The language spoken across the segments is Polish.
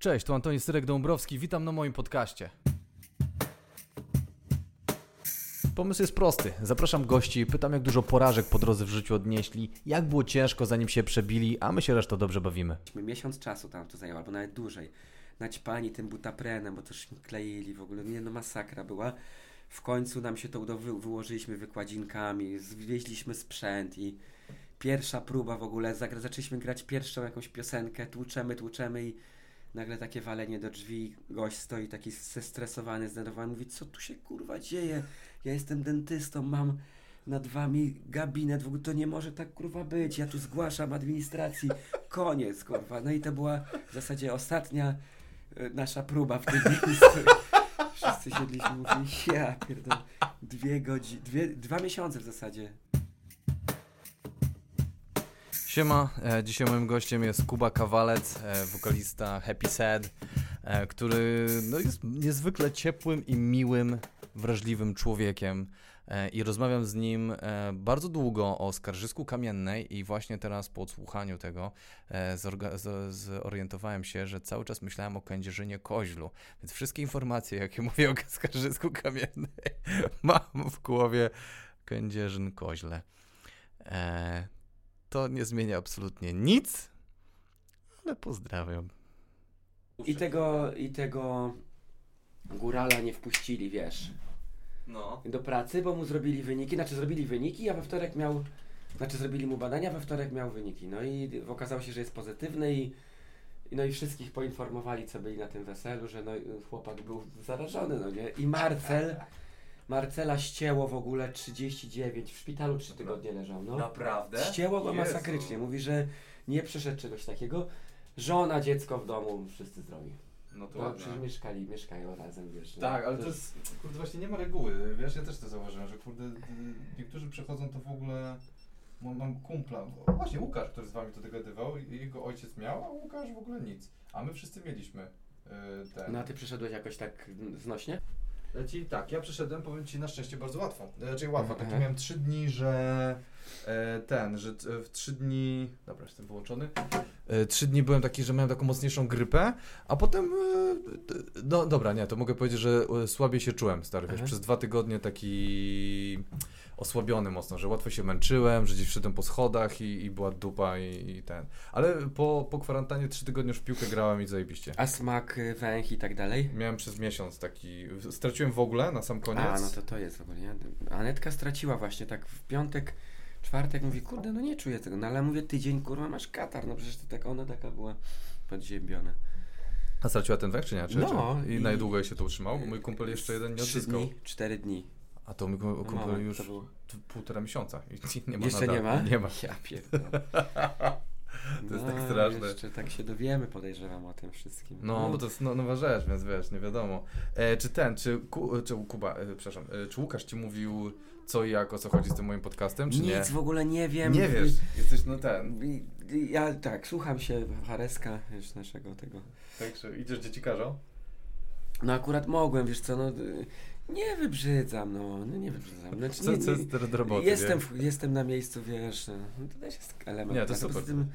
Cześć, tu Antoni Syrek-Dąbrowski, witam na moim podcaście. Pomysł jest prosty. Zapraszam gości, pytam jak dużo porażek po drodze w życiu odnieśli, jak było ciężko zanim się przebili, a my się resztą dobrze bawimy. Miesiąc czasu tam to zajęło, albo nawet dłużej. Naćpani tym butaprenem, bo też mi kleili w ogóle, nie no masakra była. W końcu nam się to udało, wy, wyłożyliśmy wykładzinkami, zwieźliśmy sprzęt i pierwsza próba w ogóle, zaczęliśmy grać pierwszą jakąś piosenkę, tłuczemy, tłuczemy i nagle takie walenie do drzwi, gość stoi taki zestresowany, zdenerwowany, mówi, co tu się kurwa dzieje? Ja jestem dentystą, mam nad wami gabinet, w ogóle to nie może tak kurwa być, ja tu zgłaszam administracji, koniec kurwa. No i to była w zasadzie ostatnia y, nasza próba w tym miejscu. Wszyscy siedliśmy, mówili, ja pierdolę, dwie godziny, dwa miesiące w zasadzie. Siema, e, dzisiaj moim gościem jest Kuba Kawalec, e, wokalista Happy Sad, e, który no, jest niezwykle ciepłym i miłym, wrażliwym człowiekiem. I rozmawiam z nim bardzo długo o Skarżysku Kamiennej i właśnie teraz po odsłuchaniu tego zorientowałem się, że cały czas myślałem o Kędzierzynie Koźlu. Więc wszystkie informacje, jakie mówię o Skarżysku Kamiennej mam w głowie Kędzierzyn Koźle. To nie zmienia absolutnie nic, ale pozdrawiam. I tego, i tego górala nie wpuścili, wiesz, No. do pracy, bo mu zrobili wyniki, znaczy zrobili wyniki, a we wtorek miał, znaczy zrobili mu badania, we wtorek miał wyniki. No i okazało się, że jest pozytywny i i no i wszystkich poinformowali, co byli na tym weselu, że no chłopak był zarażony, no nie? I Marcel, Marcela ścięło w ogóle 39, w szpitalu 3 tygodnie leżał, no. Naprawdę? Ścięło go Jezu. masakrycznie, mówi, że nie przeszedł czegoś takiego. Żona, dziecko w domu, wszyscy zdrowi. No to No, ładnie. przecież mieszkali, mieszkają razem, wiesz. no. Tak, ale to jest, kurde, właśnie nie ma reguły, wiesz, ja też to zauważyłem, że kurde, y, niektórzy przechodzą to w ogóle, mam, mam kumpla, o, właśnie Łukasz, który z wami to dogadywał, i jego ojciec miał, a Łukasz w ogóle nic, a my wszyscy mieliśmy y, ten. No a ty przyszedłeś jakoś tak mm, znośnie? Ja Ci, tak, ja przyszedłem, powiem Ci, na szczęście bardzo łatwo. Znaczy łatwo, takie Mhm. miałem trzy dni, że e, ten, że t- w trzy dni, dobra, jestem wyłączony. E, Trzy dni byłem taki, że miałem taką mocniejszą grypę, a potem, e, no dobra, nie, to mogę powiedzieć, że e, słabiej się czułem, stary, wiesz, Aha. przez dwa tygodnie taki osłabiony mocno, że łatwo się męczyłem, że gdzieś szedłem po schodach i, i była dupa i, i ten. Ale po, po kwarantannie trzy tygodnie już w piłkę grałem i zajebiście. A smak, węch i tak dalej? Miałem przez miesiąc taki, straciłem w ogóle na sam koniec. A, no to to jest w ogóle, nie? Anetka straciła właśnie tak w piątek, czwartek, mówi, kurde, no nie czuję tego, no ale mówię, tydzień, kurwa, masz katar, no przecież to tak, ona taka była podziębiona. A straciła ten węch, czy nie? Czy, No, czy? I, i- na długo się to utrzymało? Bo mój kumpel jeszcze jeden nie odzyskał. dni, cztery dni. A to mój No, kumpel już było. t- półtora miesiąca i nie ma Jeszcze nie ma? Nie ma. Ja pierdolę. To jest no, tak straszne. Jeszcze tak się dowiemy, podejrzewam o tym wszystkim. No, bo to jest no, nowa rzecz, więc wiesz, nie wiadomo. E, czy ten, czy, ku, czy Kuba, e, przepraszam, e, czy Łukasz ci mówił co i jak, o co chodzi z tym moim podcastem, czy Nic nie? w ogóle nie wiem. Nie wiesz, jesteś no ten. Ja tak, słucham się Hareska, wiesz, naszego tego. Także idziesz dziecikarzo? No akurat mogłem, wiesz co, no nie wybrzydzam, no, no nie wybrzydzam. Znaczy, Co, nie, co jest do roboty, jestem, w, jestem na miejscu, wiesz, no, no to też jest element. Nie, to poza super. Tym,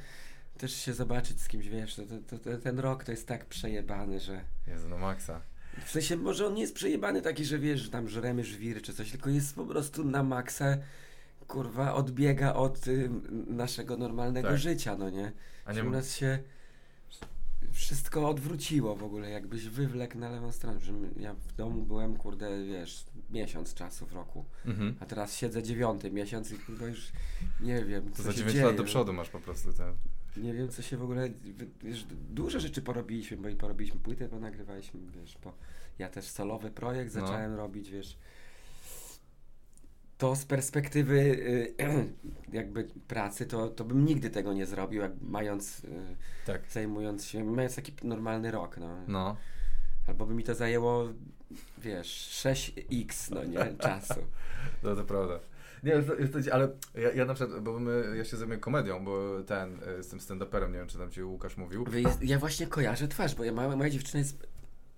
też się zobaczyć z kimś, wiesz, to, to, to, ten rok to jest tak przejebany, że... Jezu, no maksa. W sensie, może on nie jest przejebany taki, że wiesz, że tam żremy żwiry czy coś, tylko jest po prostu na maksa, kurwa, odbiega od y, naszego normalnego Tak. życia, no nie? A nie u nas się wszystko odwróciło w ogóle, jakbyś wywlekł na lewą stronę, że ja w domu byłem, kurde, wiesz, miesiąc czasu w roku, Mhm. a teraz siedzę dziewiąty miesiąc i kurwa już nie wiem, co To za się 9 dzieje. lat do przodu masz po prostu ten. Nie wiem, co się w ogóle, wiesz, dużo rzeczy porobiliśmy, bo i porobiliśmy płytę, bo nagrywaliśmy, wiesz, bo ja też solowy projekt No. zacząłem robić, wiesz. To z perspektywy y, jakby pracy, to, to bym nigdy tego nie zrobił, jak mając, y, Tak. zajmując się, mając taki normalny rok, no. No. Albo by mi to zajęło, wiesz, 6x, no nie, czasu. No to prawda. Nie, jest, jest, ale ja, ja na przykład, bo my, ja się zajmuję komedią, bo ten, e, jestem stand-uperem, nie wiem czy tam ci Łukasz mówił. Wy- Ja właśnie kojarzę twarz, bo ja, moja, moja dziewczyna jest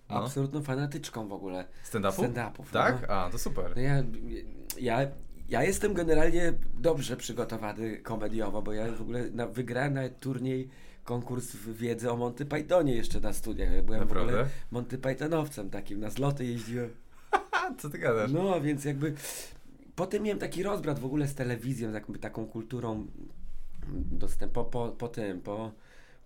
No. absolutną fanatyczką w ogóle Stand-upu? stand-upów. Tak? No. A, to super. No ja, ja, ja jestem generalnie dobrze przygotowany komediowo, bo ja w ogóle na, wygrałem nawet turniej konkurs wiedzy o Monty Pythonie jeszcze na studiach. Ja byłem w ogóle Naprawdę? Monty Pythonowcem takim, na zloty jeździłem. Co ty gadasz? No, więc jakby potem miałem taki rozbrat w ogóle z telewizją, z jakby taką kulturą dostęp po, po, po tym, po,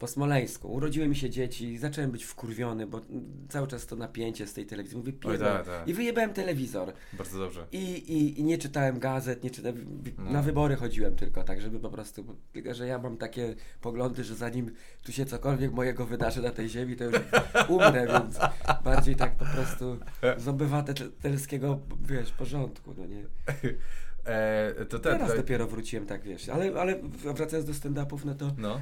po Smoleńsku. Urodziły mi się dzieci, zacząłem być wkurwiony, bo cały czas to napięcie z tej telewizji. Mówię, pierdolę. tak, tak. I wyjebałem telewizor. Bardzo dobrze. I, i, I nie czytałem gazet, nie czytałem. No. Na wybory chodziłem tylko, tak, żeby po prostu. Tylko, że ja mam takie poglądy, że zanim tu się cokolwiek mojego wydarzy na tej ziemi, to już umrę, więc bardziej tak po prostu z obywatelskiego, wiesz, porządku, no nie. E, to ten, Teraz tak, dopiero wróciłem, tak wiesz. Ale, ale wracając do stand-upów, no to No,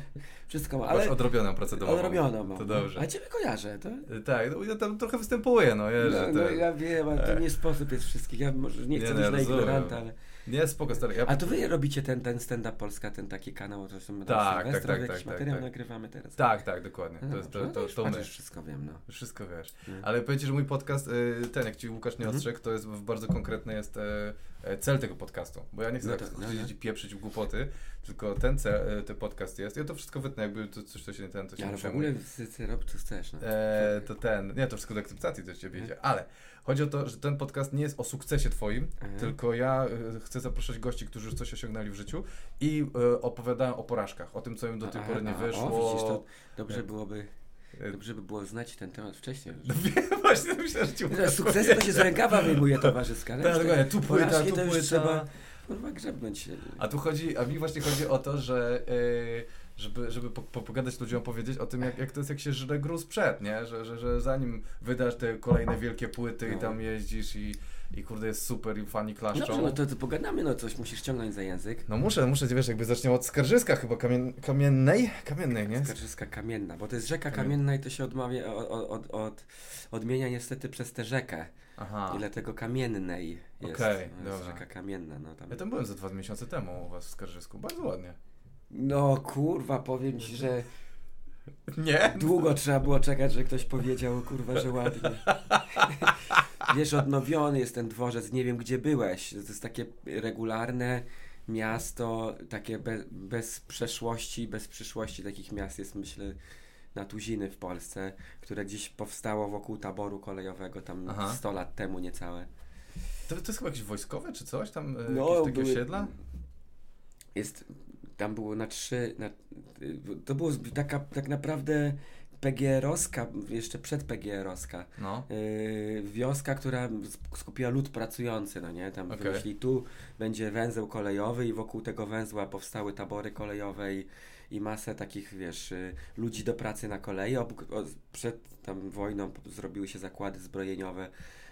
wszystko ma. masz Ale odrobioną pracę domową. odrobiono mam. To dobrze. A ciebie kojarzę, to. E, Tak, no, ja tam trochę występuję, no, wiesz, No, no ja wiem, ale to nie sposób jest wszystkich. Ja może nie Nie, chcę no, być ja na ignoranta, ale. Nie, spoko, stary. Ja... A to wy robicie ten, ten stand-up Polska, ten taki kanał, to są Tak, Sylwestra, tak, tak, jakiś tak, materiał tak. nagrywamy teraz. Tak, tak, dokładnie. No To jest to, to, no już to my. wszystko wiem, no. Wszystko wiesz. Nie. Ale powiedzcie, że mój podcast, y, ten, jak ci Łukasz nie Mhm. ostrzegł, to jest w- bardzo konkretny jest e, e, cel tego podcastu. Bo ja nie chcę No tak to- no, no. pieprzyć w głupoty, tylko ten, cel, e, ten podcast jest. Ja to wszystko wytnę, jakby to coś, co się ten, co się Ale nie w ogóle rób co chcesz, no. E, to ten, nie, to wszystko do akceptacji też ciebie idzie, ale chodzi o to, że ten podcast nie jest o sukcesie twoim, Mhm. tylko ja e, chcę zapraszać gości, którzy już coś osiągnęli w życiu i e, opowiadają o porażkach, o tym, co im do tej Aha, pory nie aha, wyszło. O, widzisz, to dobrze Jak- byłoby, E, dobrze by było znać ten temat wcześniej. No wiem, właśnie myślę, że ci Sukcesy to się z rękawa wyjmuje towarzyska, Tak, dokładnie, tu płyta, tu to płyta. trzeba kurwa grzebnąć. A tu chodzi, a mi właśnie chodzi o to, że yy, żeby, żeby po, po, pogadać ludziom, powiedzieć o tym, jak, jak to jest, jak się żre gruz przed, nie? Że, że, że zanim wydasz te kolejne wielkie płyty i No. tam jeździsz i, i kurde jest super i fani klaszczą. Dobrze, no to, to pogadamy, no coś musisz ciągnąć za język. No muszę, muszę, wiesz, jakby zaczniemy od Skarżyska chyba kamien, kamiennej? Kamiennej, nie? Skarżyska Kamienna, bo to jest rzeka Kamien- kamienna i to się odmawia, od, od, od, odmienia niestety przez tę rzekę. Aha. I dlatego kamiennej jest, Okej, no, jest dobra. rzeka kamienna. No, tam. Ja tam byłem ze dwa miesiące temu u was w Skarżysku, bardzo ładnie. no kurwa, powiem ci, że Nie? długo trzeba było czekać, że ktoś powiedział, kurwa, że ładnie. Wiesz, odnowiony jest ten dworzec, nie wiem gdzie byłeś. To jest takie regularne miasto, takie be, bez przeszłości, bez przyszłości takich miast jest myślę na tuziny w Polsce, które gdzieś powstało wokół taboru kolejowego tam Aha. 100 lat temu niecałe. To, to jest chyba jakieś wojskowe czy coś tam? No, No, jakieś takie były- osiedla? Jest, tam było na trzy, na, to było taka tak naprawdę PGR-owska, jeszcze przed PGR-owska, No. yy, wioska, która sk- skupiła lud pracujący, no nie, tam Okej. wymyślili, tu będzie węzeł kolejowy i wokół tego węzła powstały tabory kolejowe i, i masę takich, wiesz, y, ludzi do pracy na kolei. Przed tam wojną zrobiły się zakłady zbrojeniowe,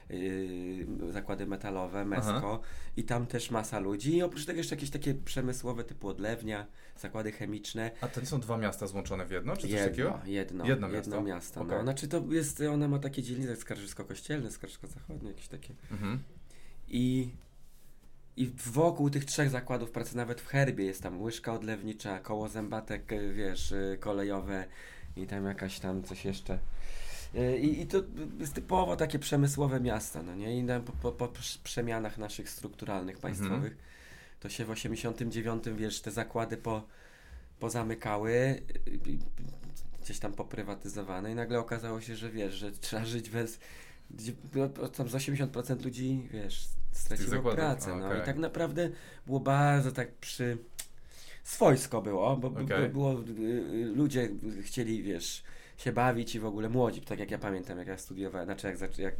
yy, zakłady metalowe, Mesko i tam też masa ludzi i oprócz tego jeszcze jakieś takie przemysłowe typu odlewnia, zakłady chemiczne. A to nie są dwa miasta złączone w jedno, czy coś Jedno, takiego? jedno, Jedno jedno, miasto? miasto. Okej. No, znaczy to jest, ona ma takie dzielnice Skarżysko-Kościelne, Skarżysko-Zachodnie, jakieś takie. Mhm. I, I wokół tych trzech zakładów pracy, nawet w herbie jest tam łyżka odlewnicza, koło zębatek, y, wiesz, y, kolejowe i tam jakaś tam coś jeszcze. Y, I, I to jest typowo takie przemysłowe miasta, no nie? I po, po, po prz- przemianach naszych strukturalnych, państwowych, to się w 89, wiesz, te zakłady po, pozamykały, gdzieś tam poprywatyzowane i nagle okazało się, że wiesz, że trzeba żyć bez... gdzie- no, Tam z 80% ludzi, wiesz, straciło pracę, no i tak naprawdę było bardzo tak przy... Swojsko było, bo, Okej. było, y, y, ludzie chcieli, wiesz, się bawić i w ogóle młodzi, tak jak ja pamiętam, jak ja studiowałem, znaczy jak, jak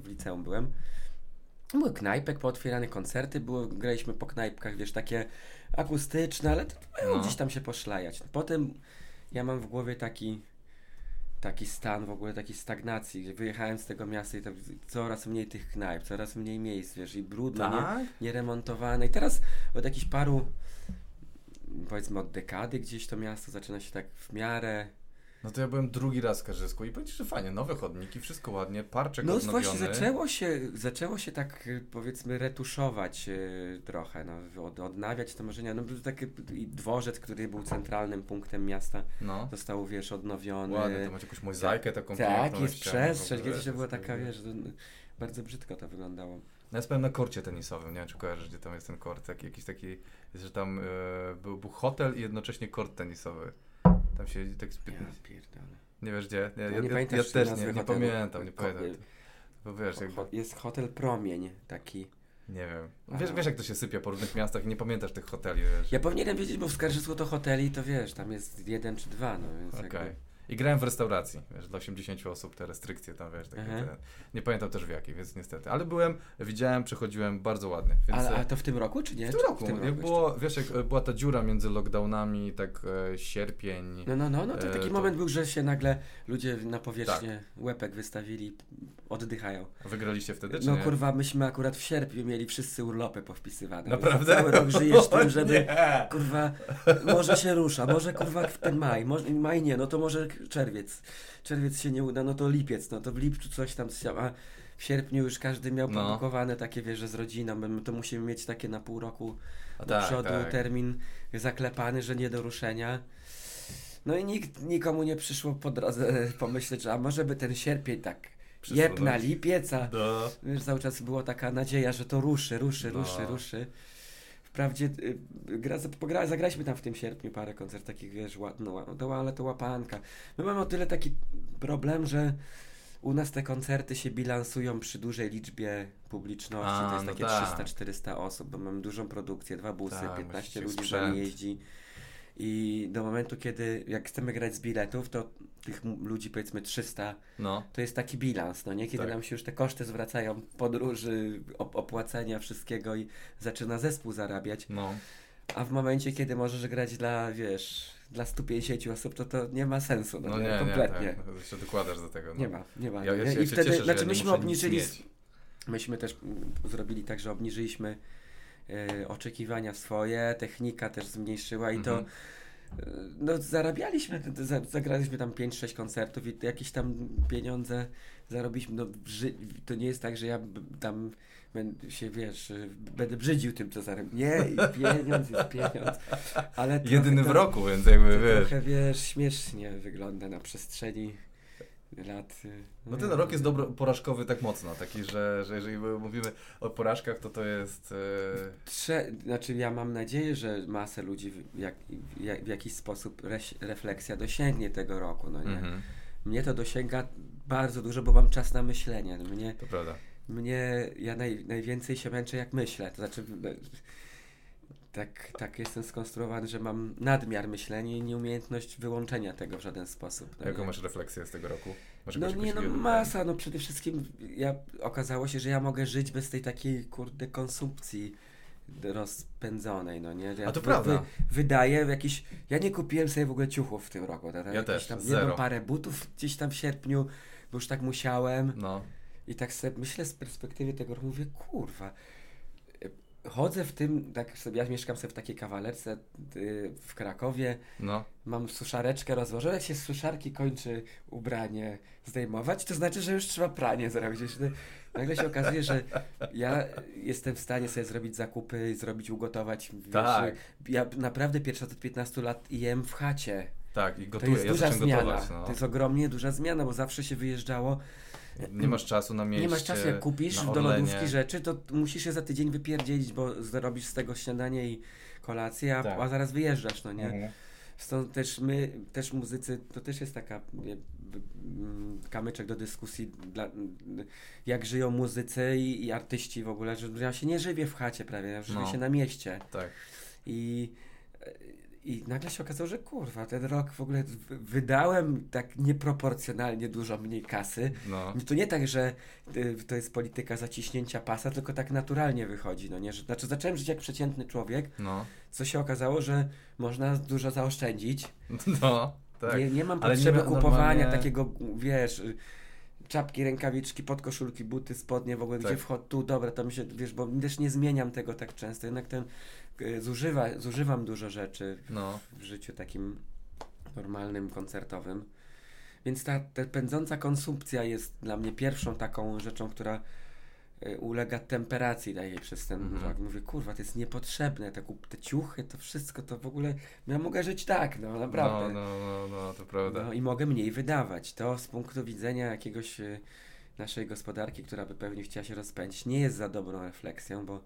w liceum byłem. Były knajpek pootwierane, koncerty, było, graliśmy po knajpkach, wiesz, takie akustyczne, ale to No. gdzieś tam się poszlajać. Potem ja mam w głowie taki taki stan, w ogóle takiej stagnacji, gdzie wyjechałem z tego miasta i tam coraz mniej tych knajp, coraz mniej miejsc, wiesz, i brudno, nie, Tak? nieremontowane. I teraz od jakichś paru, powiedzmy od dekady gdzieś to miasto zaczyna się tak w miarę No to ja byłem drugi raz w Karzysku i powiem ci, że fajnie, nowe chodniki, wszystko ładnie, parczek No odnowiony. właśnie, zaczęło się, zaczęło się tak y, powiedzmy retuszować y, trochę, no, od, odnawiać to może nie, no był taki dworzec, który był centralnym punktem miasta, No, został wiesz odnowiony. ładnie, to macie jakąś mozaikę taką tak, jest przestrzeń, kiedyś to była taka, wiesz, bardzo brzydko to wyglądało. No ja spałem na korcie tenisowym, nie wiem czy kojarzysz, gdzie tam jest ten kort, taki, jakiś taki, jest, że tam e, był, był hotel i jednocześnie kort tenisowy. Tam się tak... Ja pierdolę. Nie wiesz gdzie? Nie, Ja ja, nie ja, też nie, nie pamiętam, nie pamiętam. Bo wiesz, jakby, Ho- Jest hotel Promień taki. nie wiem. Wiesz, wiesz jak to się sypie po różnych miastach i nie pamiętasz tych hoteli, wiesz. Ja powinienem wiedzieć, bo w Skarżysku to hoteli, to wiesz, tam jest jeden czy dwa, no więc Okej. jakby... I grałem w restauracji, wiesz, dla 80 osób te restrykcje tam, wiesz, takie te, nie pamiętam też w jakiej, więc niestety. Ale byłem, widziałem, przechodziłem bardzo ładnie, więc... A, e, a to w tym roku, czy nie? w tym roku, jak jeszcze? było, wiesz, jak e, była ta dziura między lockdownami, tak e, sierpień, No, no, no, no to E, taki to- moment był, że się nagle ludzie na powierzchnię łepek wystawili, oddychają. wygraliście wtedy, czy No nie? kurwa, myśmy akurat w sierpniu mieli wszyscy urlopy powpisywane. Naprawdę? Cały rok żyjesz O tym, żeby nie! kurwa, może się rusza, może kurwa w ten maj, może, maj nie, no to może czerwiec. Czerwiec się nie uda, no to lipiec, no to w lipcu coś tam, a w sierpniu już każdy miał No. pobukowane takie, wiesz, że z rodziną, my to musimy mieć takie na pół roku do tak, przodu tak. termin zaklepany, że nie do ruszenia. No i nikt, nikomu nie przyszło po drodze pomyśleć, że a może by ten sierpień tak jeb na lipiec, a wiesz, cały czas była taka nadzieja, że to ruszy, ruszy, No. ruszy, ruszy. Wprawdzie y, gra, pogra, zagraliśmy tam w tym sierpniu parę koncertów takich, wiesz, ła- no, ale to łapanka. My mamy o tyle taki problem, że u nas te koncerty się bilansują przy dużej liczbie publiczności, A, to jest no takie tak. 300-400 osób, bo mamy dużą produkcję, dwa busy, Tak, 15 musicie ludzi sprzęt. jeździ. I do momentu, kiedy jak chcemy grać z biletów, to tych ludzi powiedzmy 300 No, to jest taki bilans, no nie? Kiedy Tak. nam się już te koszty zwracają, podróży, op- opłacenia wszystkiego i zaczyna zespół zarabiać, no. a w momencie, kiedy możesz grać dla, wiesz, dla 150 osób, to to nie ma sensu, no, No nie, nie, kompletnie. nie, tak. No, dokładasz do tego. No. Nie ma, nie ma. Ja, ja, się, I wtedy, cieszę, znaczy myśmy obniżyli, myśmy też mm, zrobili tak, że obniżyliśmy e, oczekiwania swoje, technika też zmniejszyła i to Mhm. e, no zarabialiśmy, zagraliśmy tam 5-6 koncertów i jakieś tam pieniądze zarobiliśmy, no to nie jest tak, że ja tam będę się, wiesz, będę brzydził tym, co zarobię. Nie, pieniądz jest pieniądz, ale Jedyny w roku, więc jakby wiesz. trochę, wiesz, śmiesznie wygląda na przestrzeni lat. y, No ten rok jest dobro, porażkowy tak mocno, taki, że, że jeżeli mówimy o porażkach, to to jest... E, Trze, znaczy ja mam nadzieję, że masę ludzi w, jak, w, jak, w jakiś sposób refleksja dosięgnie tego roku, no nie? mhm, Mnie to dosięga bardzo dużo, bo mam czas na myślenie. Mnie, to prawda. mnie ja naj, najwięcej się męczę jak myślę, to znaczy no, tak, tak jestem skonstruowany, że mam nadmiar myślenia i nieumiejętność wyłączenia tego w żaden sposób. No Jaką nie? masz refleksję z tego roku? Masz No nie, no masa, no przede wszystkim ja, okazało się, że ja mogę żyć bez tej takiej, kurde, konsumpcji rozpędzonej, no nie? Ja A to wy- prawda. Wy, wydaję w jakiś... Ja nie kupiłem sobie w ogóle ciuchów w tym roku. Tak? Ja też, tam zero. jedną parę butów gdzieś tam w sierpniu, bo już tak musiałem No, i tak sobie myślę z perspektywy tego roku, mówię, kurwa, chodzę w tym, tak sobie, ja mieszkam sobie w takiej kawalerce y, w Krakowie, no. mam suszareczkę rozłożoną, jak się z suszarki kończy ubranie zdejmować, to znaczy, że już trzeba pranie zrobić. Nagle się okazuje, że ja jestem w stanie sobie zrobić zakupy, zrobić, ugotować. Wiesz, Tak. Ja naprawdę pierwszy od 15 lat jem w chacie. Tak, i To gotuję, jest ja duża zmiana. gotować, no. To jest ogromnie duża zmiana, bo zawsze się wyjeżdżało. Nie masz czasu na mieście, Nie masz czasu, jak kupisz do lodówki rzeczy, to musisz je za tydzień wypierdzielić, bo zrobisz z tego śniadanie i kolację, a, Tak. a zaraz wyjeżdżasz, no nie? Mhm. Stąd też my, też muzycy, to też jest taka kamyczek do dyskusji, dla, jak żyją muzycy i, i artyści w ogóle, że ja się nie żywię w chacie prawie, ja żywię No. się na mieście. Tak. I, I nagle się okazało, że kurwa, ten rok w ogóle wydałem tak nieproporcjonalnie dużo mniej kasy. No. To nie tak, że y, to jest polityka zaciśnięcia pasa, tylko tak naturalnie wychodzi, no nie? Znaczy zacząłem żyć jak przeciętny człowiek, No. co się okazało, że można dużo zaoszczędzić. No. Tak. Nie, nie mam nie potrzeby ma kupowania normalnie- takiego, wiesz, y, czapki, rękawiczki, podkoszulki, buty, spodnie, w ogóle Tak. gdzie wchod, tu, dobra, to mi się, wiesz, bo też nie zmieniam tego tak często, jednak ten, zużywa, zużywam dużo rzeczy w, No. w życiu takim normalnym, koncertowym. Więc ta, ta pędząca konsumpcja jest dla mnie pierwszą taką rzeczą, która y, ulega temperacji takiej przez ten Mhm. rok. Mówię, kurwa, to jest niepotrzebne, te, te ciuchy, to wszystko, to w ogóle, ja mogę żyć tak, no naprawdę. No, no, no, no, to prawda. No i mogę mniej wydawać. To z punktu widzenia jakiegoś e, naszej gospodarki, która by pewnie chciała się rozpędzić, nie jest za dobrą refleksją, bo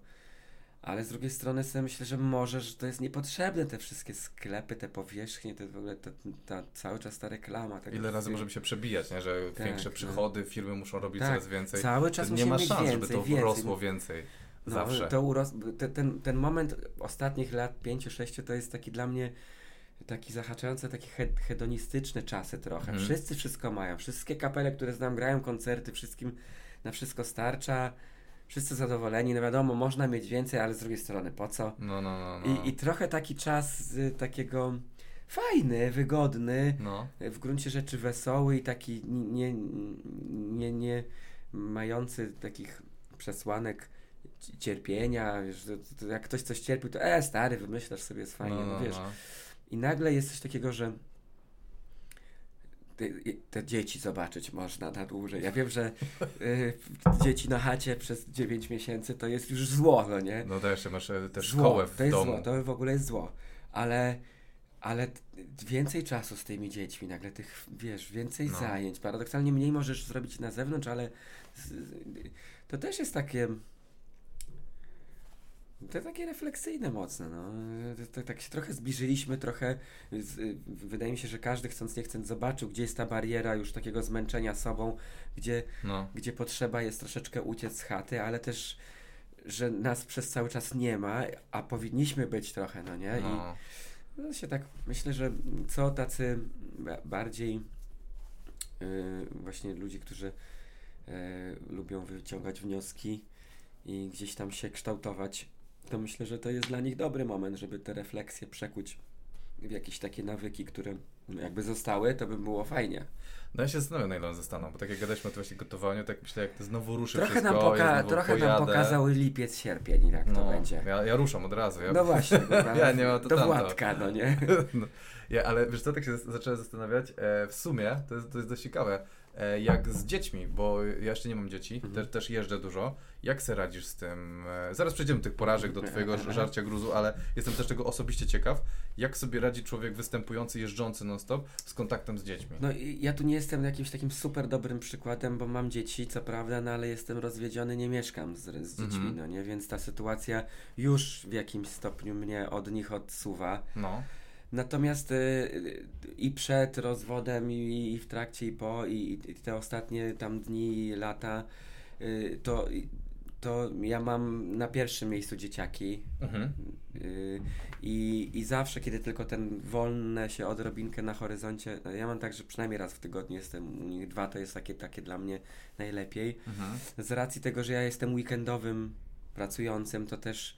Ale z drugiej strony sobie myślę, że może, że to jest niepotrzebne, te wszystkie sklepy, te powierzchnie, te w ogóle ta, ta, cały czas ta reklama. Tego Ile razy wszystkiego. możemy się przebijać, nie? że Tak, większe no. przychody, firmy muszą robić Tak, coraz więcej. Cały czas nie ma szans, więcej, żeby to więcej. rosło więcej. No, Zawsze. To uros... te, ten, ten moment ostatnich lat 5-6 to jest taki dla mnie taki zahaczający, taki he hedonistyczne czasy trochę. Mhm. Wszyscy wszystko mają. Wszystkie kapele, które znam, grają koncerty, wszystkim na wszystko starcza. Wszyscy zadowoleni. No wiadomo, można mieć więcej, ale z drugiej strony po co? No, no, no. no. I, I trochę taki czas y, takiego fajny, wygodny, no. w gruncie rzeczy wesoły i taki nie, nie, nie mający takich przesłanek cierpienia, wiesz, jak ktoś coś cierpił, to e, stary, wymyślasz sobie, jest fajnie, no, no, wiesz. no. I nagle jest coś takiego, że te, dzieci zobaczyć można na dłużej. Ja wiem, że y, dzieci na chacie przez 9 miesięcy to jest już zło, no nie? No to jeszcze masz e, też Zło, szkołę w to jest domu. Zło, to w ogóle jest zło. Ale, ale więcej czasu z tymi dziećmi, nagle tych, wiesz, więcej No. zajęć. Paradoksalnie mniej możesz zrobić na zewnątrz, ale z, to też jest takie. To takie refleksyjne mocno, no. Tak się trochę zbliżyliśmy, trochę z, wydaje mi się, że każdy chcąc nie chcąc zobaczył, gdzie jest ta bariera już takiego zmęczenia sobą, gdzie No. gdzie potrzeba jest troszeczkę uciec z chaty, ale też, że nas przez cały czas nie ma, a powinniśmy być trochę, no nie? No. I no się tak myślę, że co tacy ba- bardziej yy, właśnie ludzie, którzy yy, lubią wyciągać wnioski i gdzieś tam się kształtować, to myślę, że to jest dla nich dobry moment, żeby te refleksje przekuć w jakieś takie nawyki, które jakby zostały, to by było fajnie. No ja się zastanawiam, na ile on zostaną, bo tak jak gadaliśmy o tym właśnie gotowaniu, tak myślę, jak to znowu ruszy Trochę, wszystko, nam, poka- trochę nam pojadę. pokazały lipiec, sierpień, jak to no, będzie. Ja, ja ruszam od razu. Ja, No właśnie. Ja nie mam to do. Władka, no nie? no, ja, ale wiesz co, tak się zacząłem zastanawiać, e, w sumie, to jest, to jest dość ciekawe, jak z dziećmi, bo ja jeszcze nie mam dzieci, Mhm. też, też jeżdżę dużo, jak se radzisz z tym, e, zaraz przejdziemy tych porażek, do twojego żarcia gruzu, ale jestem też tego osobiście ciekaw, jak sobie radzi człowiek występujący, jeżdżący non-stop z kontaktem z dziećmi. No i ja tu nie jestem jakimś takim super dobrym przykładem, bo mam dzieci, co prawda, no ale jestem rozwiedziony, nie mieszkam z, z dziećmi, Mhm. no nie? Więc ta sytuacja już w jakimś stopniu mnie od nich odsuwa. No, Natomiast y, i przed rozwodem, i, i w trakcie, i po, i, i te ostatnie tam dni, lata, y, to, to ja mam na pierwszym miejscu dzieciaki. mhm. Y, I, I zawsze, kiedy tylko ten wolne się odrobinkę na horyzoncie, no ja mam tak, że przynajmniej raz w tygodniu jestem u nich, dwa to jest takie, takie dla mnie najlepiej. Mhm. Z racji tego, że ja jestem weekendowym pracującym, to też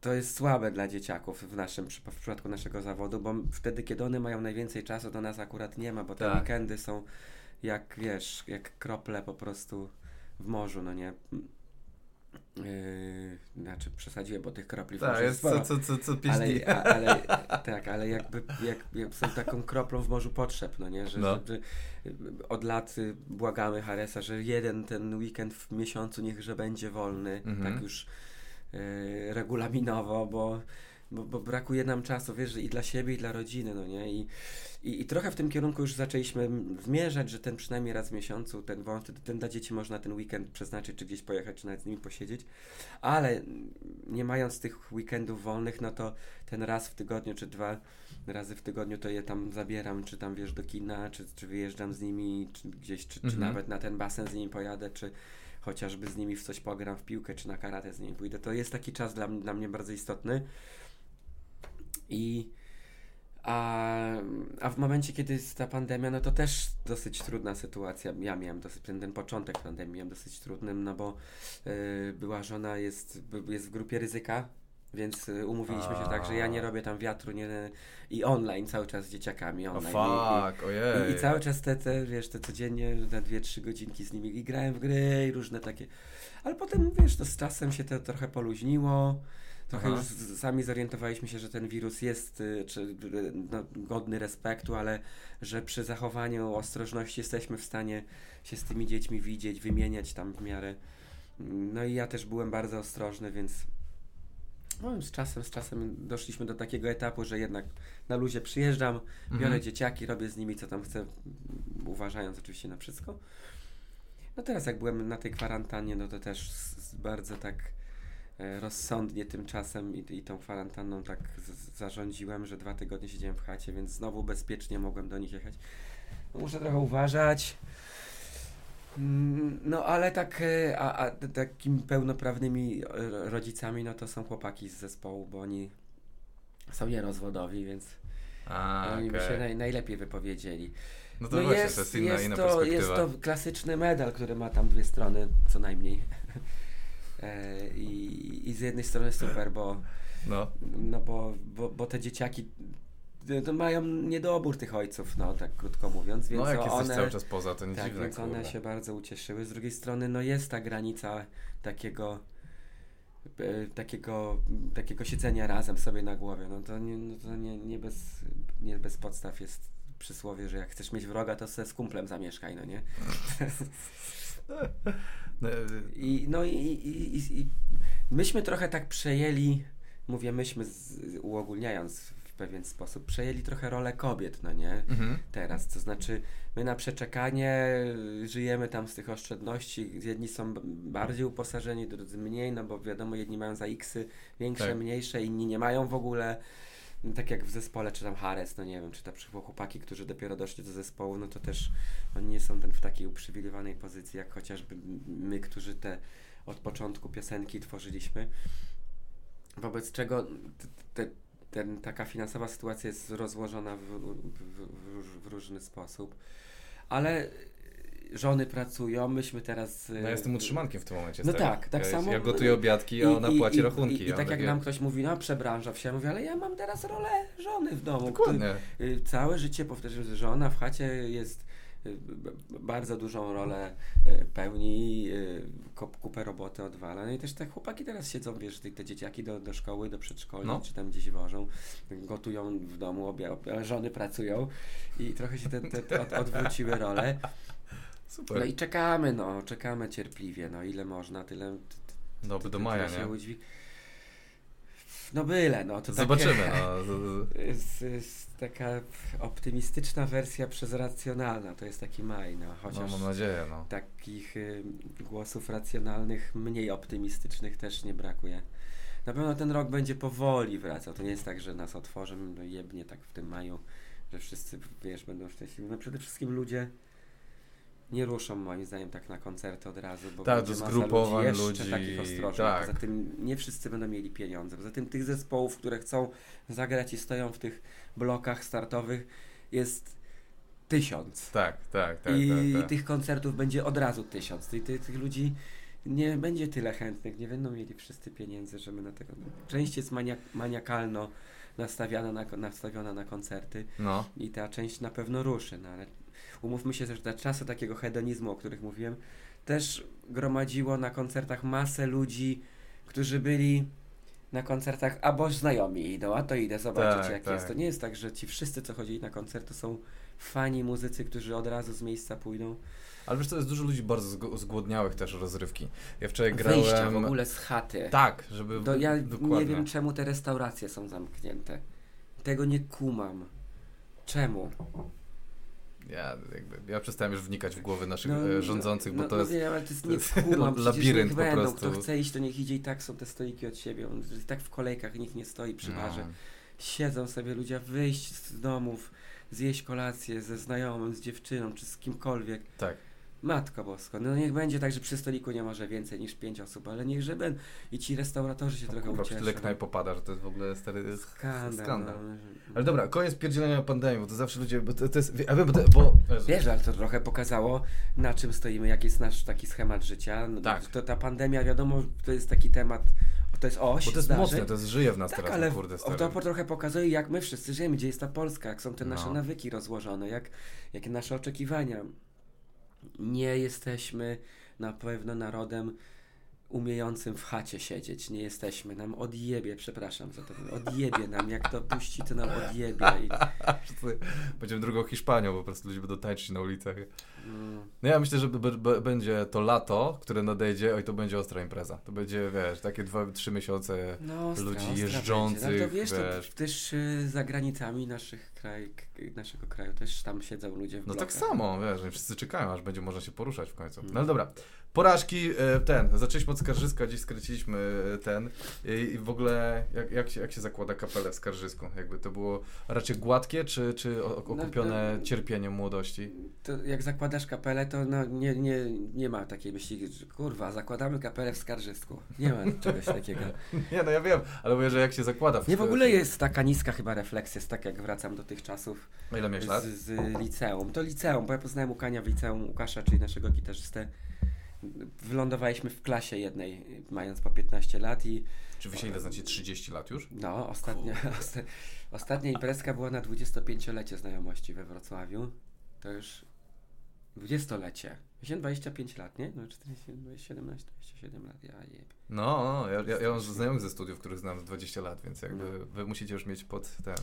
to jest słabe dla dzieciaków w naszym w przypadku naszego zawodu, bo wtedy, kiedy one mają najwięcej czasu, to nas akurat nie ma, bo te Tak. weekendy są jak, wiesz, jak krople po prostu w morzu, no nie? Yy, znaczy przesadziłem, bo tych kropli w Tak, morzu jest sporo. co, co, co, co Ale, a, ale, tak, ale jakby jak, jak są taką kroplą w morzu potrzeb, no nie? Że, No. że, że od lat y, błagamy Haresa, że jeden ten weekend w miesiącu niechże będzie wolny, Mhm. tak już y, regulaminowo, bo, bo, bo brakuje nam czasu, wiesz, i dla siebie, i dla rodziny, no nie? I, i, I trochę w tym kierunku już zaczęliśmy zmierzać, że ten przynajmniej raz w miesiącu, ten wąt, ten dla dzieci można ten weekend przeznaczyć, czy gdzieś pojechać, czy nawet z nimi posiedzieć. Ale nie mając tych weekendów wolnych, no to ten raz w tygodniu, czy dwa razy w tygodniu to je tam zabieram, czy tam wiesz do kina, czy, czy wyjeżdżam z nimi, czy gdzieś, czy, czy Mhm. nawet na ten basen z nimi pojadę, czy chociażby z nimi w coś pogram, w piłkę, czy na karate z nimi pójdę. To jest taki czas dla, dla mnie bardzo istotny. I a, a w momencie, kiedy jest ta pandemia, no to też dosyć trudna sytuacja. Ja miałem dosyć, ten, ten początek pandemii miałem dosyć trudnym, no bo y, była żona, jest, jest w grupie ryzyka, więc y, umówiliśmy się tak, że ja nie robię tam wiatru nie, i online cały czas z dzieciakami. Online. fuck, I, ojej. i, I cały czas te, te, wiesz, te codziennie na 2-3 godzinki z nimi i grałem w gry i różne takie. Ale potem, wiesz, to z czasem się to trochę poluźniło. Trochę Aha. już sami zorientowaliśmy się, że ten wirus jest y, czy, y, no, godny respektu, ale że przy zachowaniu ostrożności jesteśmy w stanie się z tymi dziećmi widzieć, wymieniać tam w miarę. No i ja też byłem bardzo ostrożny, więc no, z czasem, z czasem doszliśmy do takiego etapu, że jednak na luzie przyjeżdżam, biorę Mhm. dzieciaki, robię z nimi co tam chcę, uważając oczywiście na wszystko. No teraz jak byłem na tej kwarantannie, no to też z, z bardzo tak e, rozsądnie tymczasem i, i tą kwarantanną tak z, zarządziłem, że dwa tygodnie siedziałem w chacie, więc znowu bezpiecznie mogłem do nich jechać. No, muszę trochę uważać. Mm, No ale tak, e, a, a t- takimi pełnoprawnymi e, rodzicami, no to są chłopaki z zespołu, bo oni są nierozwodowi, więc A, oni by okej. się naj, najlepiej wypowiedzieli. No to właśnie, to jest inna, inna to, jest to klasyczny medal, który ma tam dwie strony co najmniej. E, I, I z jednej strony super, bo, No, no bo, bo, bo te dzieciaki to mają niedobór tych ojców, no tak krótko mówiąc, więc no jak jesteś one, cały czas poza, to nie tak, dziwne, więc one kurde. się bardzo ucieszyły. Z drugiej strony, no jest ta granica takiego e, takiego, takiego siedzenia razem sobie na głowie. No to nie, no to nie, nie, bez, nie bez podstaw jest przysłowie, że jak chcesz mieć wroga, to se z kumplem zamieszkaj, no nie? No, I, no i, i, i, i myśmy trochę tak przejęli, mówię myśmy z, uogólniając w pewien sposób, przejęli trochę rolę kobiet, no nie? Mhm. teraz. To znaczy, my na przeczekanie y, żyjemy tam z tych oszczędności. Jedni są bardziej uposażeni, drudzy mniej, no bo wiadomo, jedni mają za X większe, Tak. mniejsze, inni nie mają w ogóle. No, Tak jak w zespole, czy tam Hares, no nie wiem, czy tam chłopaki, którzy dopiero doszli do zespołu, no to też oni nie są ten w takiej uprzywilejowanej pozycji, jak chociażby my, którzy te od początku piosenki tworzyliśmy. Wobec czego t- te, ten, taka finansowa sytuacja jest rozłożona w, w, w, w różny sposób. Ale żony pracują, myśmy teraz... No ja jestem utrzymankiem w tym momencie. No tak, tak ja, samo- Ja gotuję obiadki, a ona płaci i, rachunki. I, i tak jak takie- nam ktoś mówi, no przebranża się, ja mówię, ale ja mam teraz rolę żony w domu. Dokładnie. Y, Całe życie powtarzam, że żona w chacie jest bardzo dużą rolę y, pełni, ko- kupę roboty odwala. No i też te chłopaki teraz siedzą, wiesz, te, te dzieciaki do, do szkoły, do przedszkoli, No. czy tam gdzieś wożą, gotują w domu, obie, żony pracują i trochę się te, te, te od, odwróciły role. Super. No i czekamy, no, czekamy cierpliwie, no ile można, tyle... No by do maja, nie? udźwig- No byle, no to Zobaczymy. No. z- z- taka optymistyczna wersja przez racjonalna, to jest taki maj, no, No, chociaż mam nadzieję, no. takich y, głosów racjonalnych, mniej optymistycznych też nie brakuje. Na pewno ten rok będzie powoli wracał, to nie jest tak, że nas otworzy, no jebnie tak w tym maju, że wszyscy, wiesz, będą szczęśliwi. No przede wszystkim ludzie nie ruszą moim zdaniem tak na koncerty od razu, bo Tak, będzie zgrupowań ludzi, ludzi, jeszcze takich ostrożnych. tak. Poza tym nie wszyscy będą mieli pieniądze. Poza tym tych zespołów, które chcą zagrać i stoją w tych blokach startowych jest tysiąc. Tak, tak, tak, I tak, tak. tych koncertów będzie od razu tysiąc. I ty, tych ludzi nie będzie tyle chętnych, nie będą mieli wszyscy pieniędzy, żeby na tego. Część jest mania, maniakalno nastawiona na, nastawiona na koncerty No, i ta część na pewno ruszy, no ale umówmy się, że te czasy takiego hedonizmu, o których mówiłem, też gromadziło na koncertach masę ludzi, którzy byli na koncertach, a bo znajomi idą, a to idę zobaczyć Tak, jak tak. jest. To nie jest tak, że ci wszyscy, co chodzili na koncert, to są fani muzycy, którzy od razu z miejsca pójdą. ale wiesz, to jest dużo ludzi bardzo zgłodniałych też rozrywki. Ja wczoraj Wyjścia grałem... w ogóle z chaty. Tak, żeby... To ja dokładnie. nie wiem, czemu te restauracje są zamknięte. Tego nie kumam. Czemu? Ja, jakby, ja przestałem już wnikać w głowy naszych No, e, rządzących, bo no, to no jest... wiem, ale to jest to nie jest labirynt niech po będą. prostu. Kto chce iść, to niech idzie i tak są te stoliki od siebie. On, i tak w kolejkach nikt nie stoi przy barze. No. Siedzą sobie ludzie, wyjść z domów, zjeść kolację ze znajomym, z dziewczyną, czy z kimkolwiek. Tak. Matko bosko, no niech będzie tak, że przy stoliku nie może więcej niż pięć osób, ale niechże będą. I ci restauratorzy się O trochę kurwa, ucieszą. tyle knajp popada, że to jest w ogóle stary Skandal. skandal. No. Ale dobra, koniec pierdzielenia pandemii, bo to zawsze ludzie, bo to, to jest, a bo, bo. Wiesz, ale to trochę pokazało, na czym stoimy, jaki jest nasz taki schemat życia. No, Tak. To ta pandemia, wiadomo, to jest taki temat, to jest oś bo to jest zdarzeń. mocne, to jest żyje w nas Tak, teraz, ale no kurde, stary. to po- trochę pokazuje, jak my wszyscy żyjemy, gdzie jest ta Polska, jak są te nasze No. nawyki rozłożone, jak, jakie nasze oczekiwania. Nie jesteśmy na pewno narodem umiejącym w chacie siedzieć. Nie jesteśmy. Nam odjebie, przepraszam za to. Odjebie nam. Jak to puści, to nam odjebie. I, Będziemy drugą Hiszpanią, po prostu ludzie będą tańczyć na ulicach. No, No ja myślę, że będzie to lato, które nadejdzie, oj to będzie ostra impreza. To będzie, wiesz, takie dwa, trzy miesiące no, ostra, ludzi ostra jeżdżących, Będzie. No to wiesz, to wiesz. też y, za granicami naszych kraj, naszego kraju też tam siedzą ludzie w No tak samo, wiesz, wszyscy czekają, aż będzie można się poruszać w końcu. Mm. No ale dobra, porażki, e, ten, zaczęliśmy od Skarżyska gdzieś skręciliśmy ten i, i w ogóle jak, jak, się, jak się zakłada kapelę w Skarżysku? Jakby to było raczej gładkie, czy, czy o- okupione no- cierpieniem młodości? To jak zakładasz kapelę, to no, nie, nie, nie ma takiej myśli, że kurwa, zakładamy kapelę w Skarżysku. Nie ma czegoś takiego. Nie, no ja wiem, ale mówię, że jak się zakłada w Nie, w ogóle jest taka niska chyba refleksja, jest tak jak wracam do tych czasów Ile miałeś lat? z, z liceum. To liceum, bo ja poznałem Łukania w liceum, Łukasza, czyli naszego gitarzystę. Wylądowaliśmy w klasie jednej, mając po 15 lat i Czy wy się ile znacie? 30 lat już? no, ostatnia, osta, ostatnia imprezka była na 25-lecie znajomości we Wrocławiu. To już 20-lecie. Miałem 25 lat, nie? No 40, 17, 27 lat, ja jebie. No, no ja, ja, ja mam znajomych ze studiów, których znam z 20 lat, więc jakby No. wy musicie już mieć pod ten.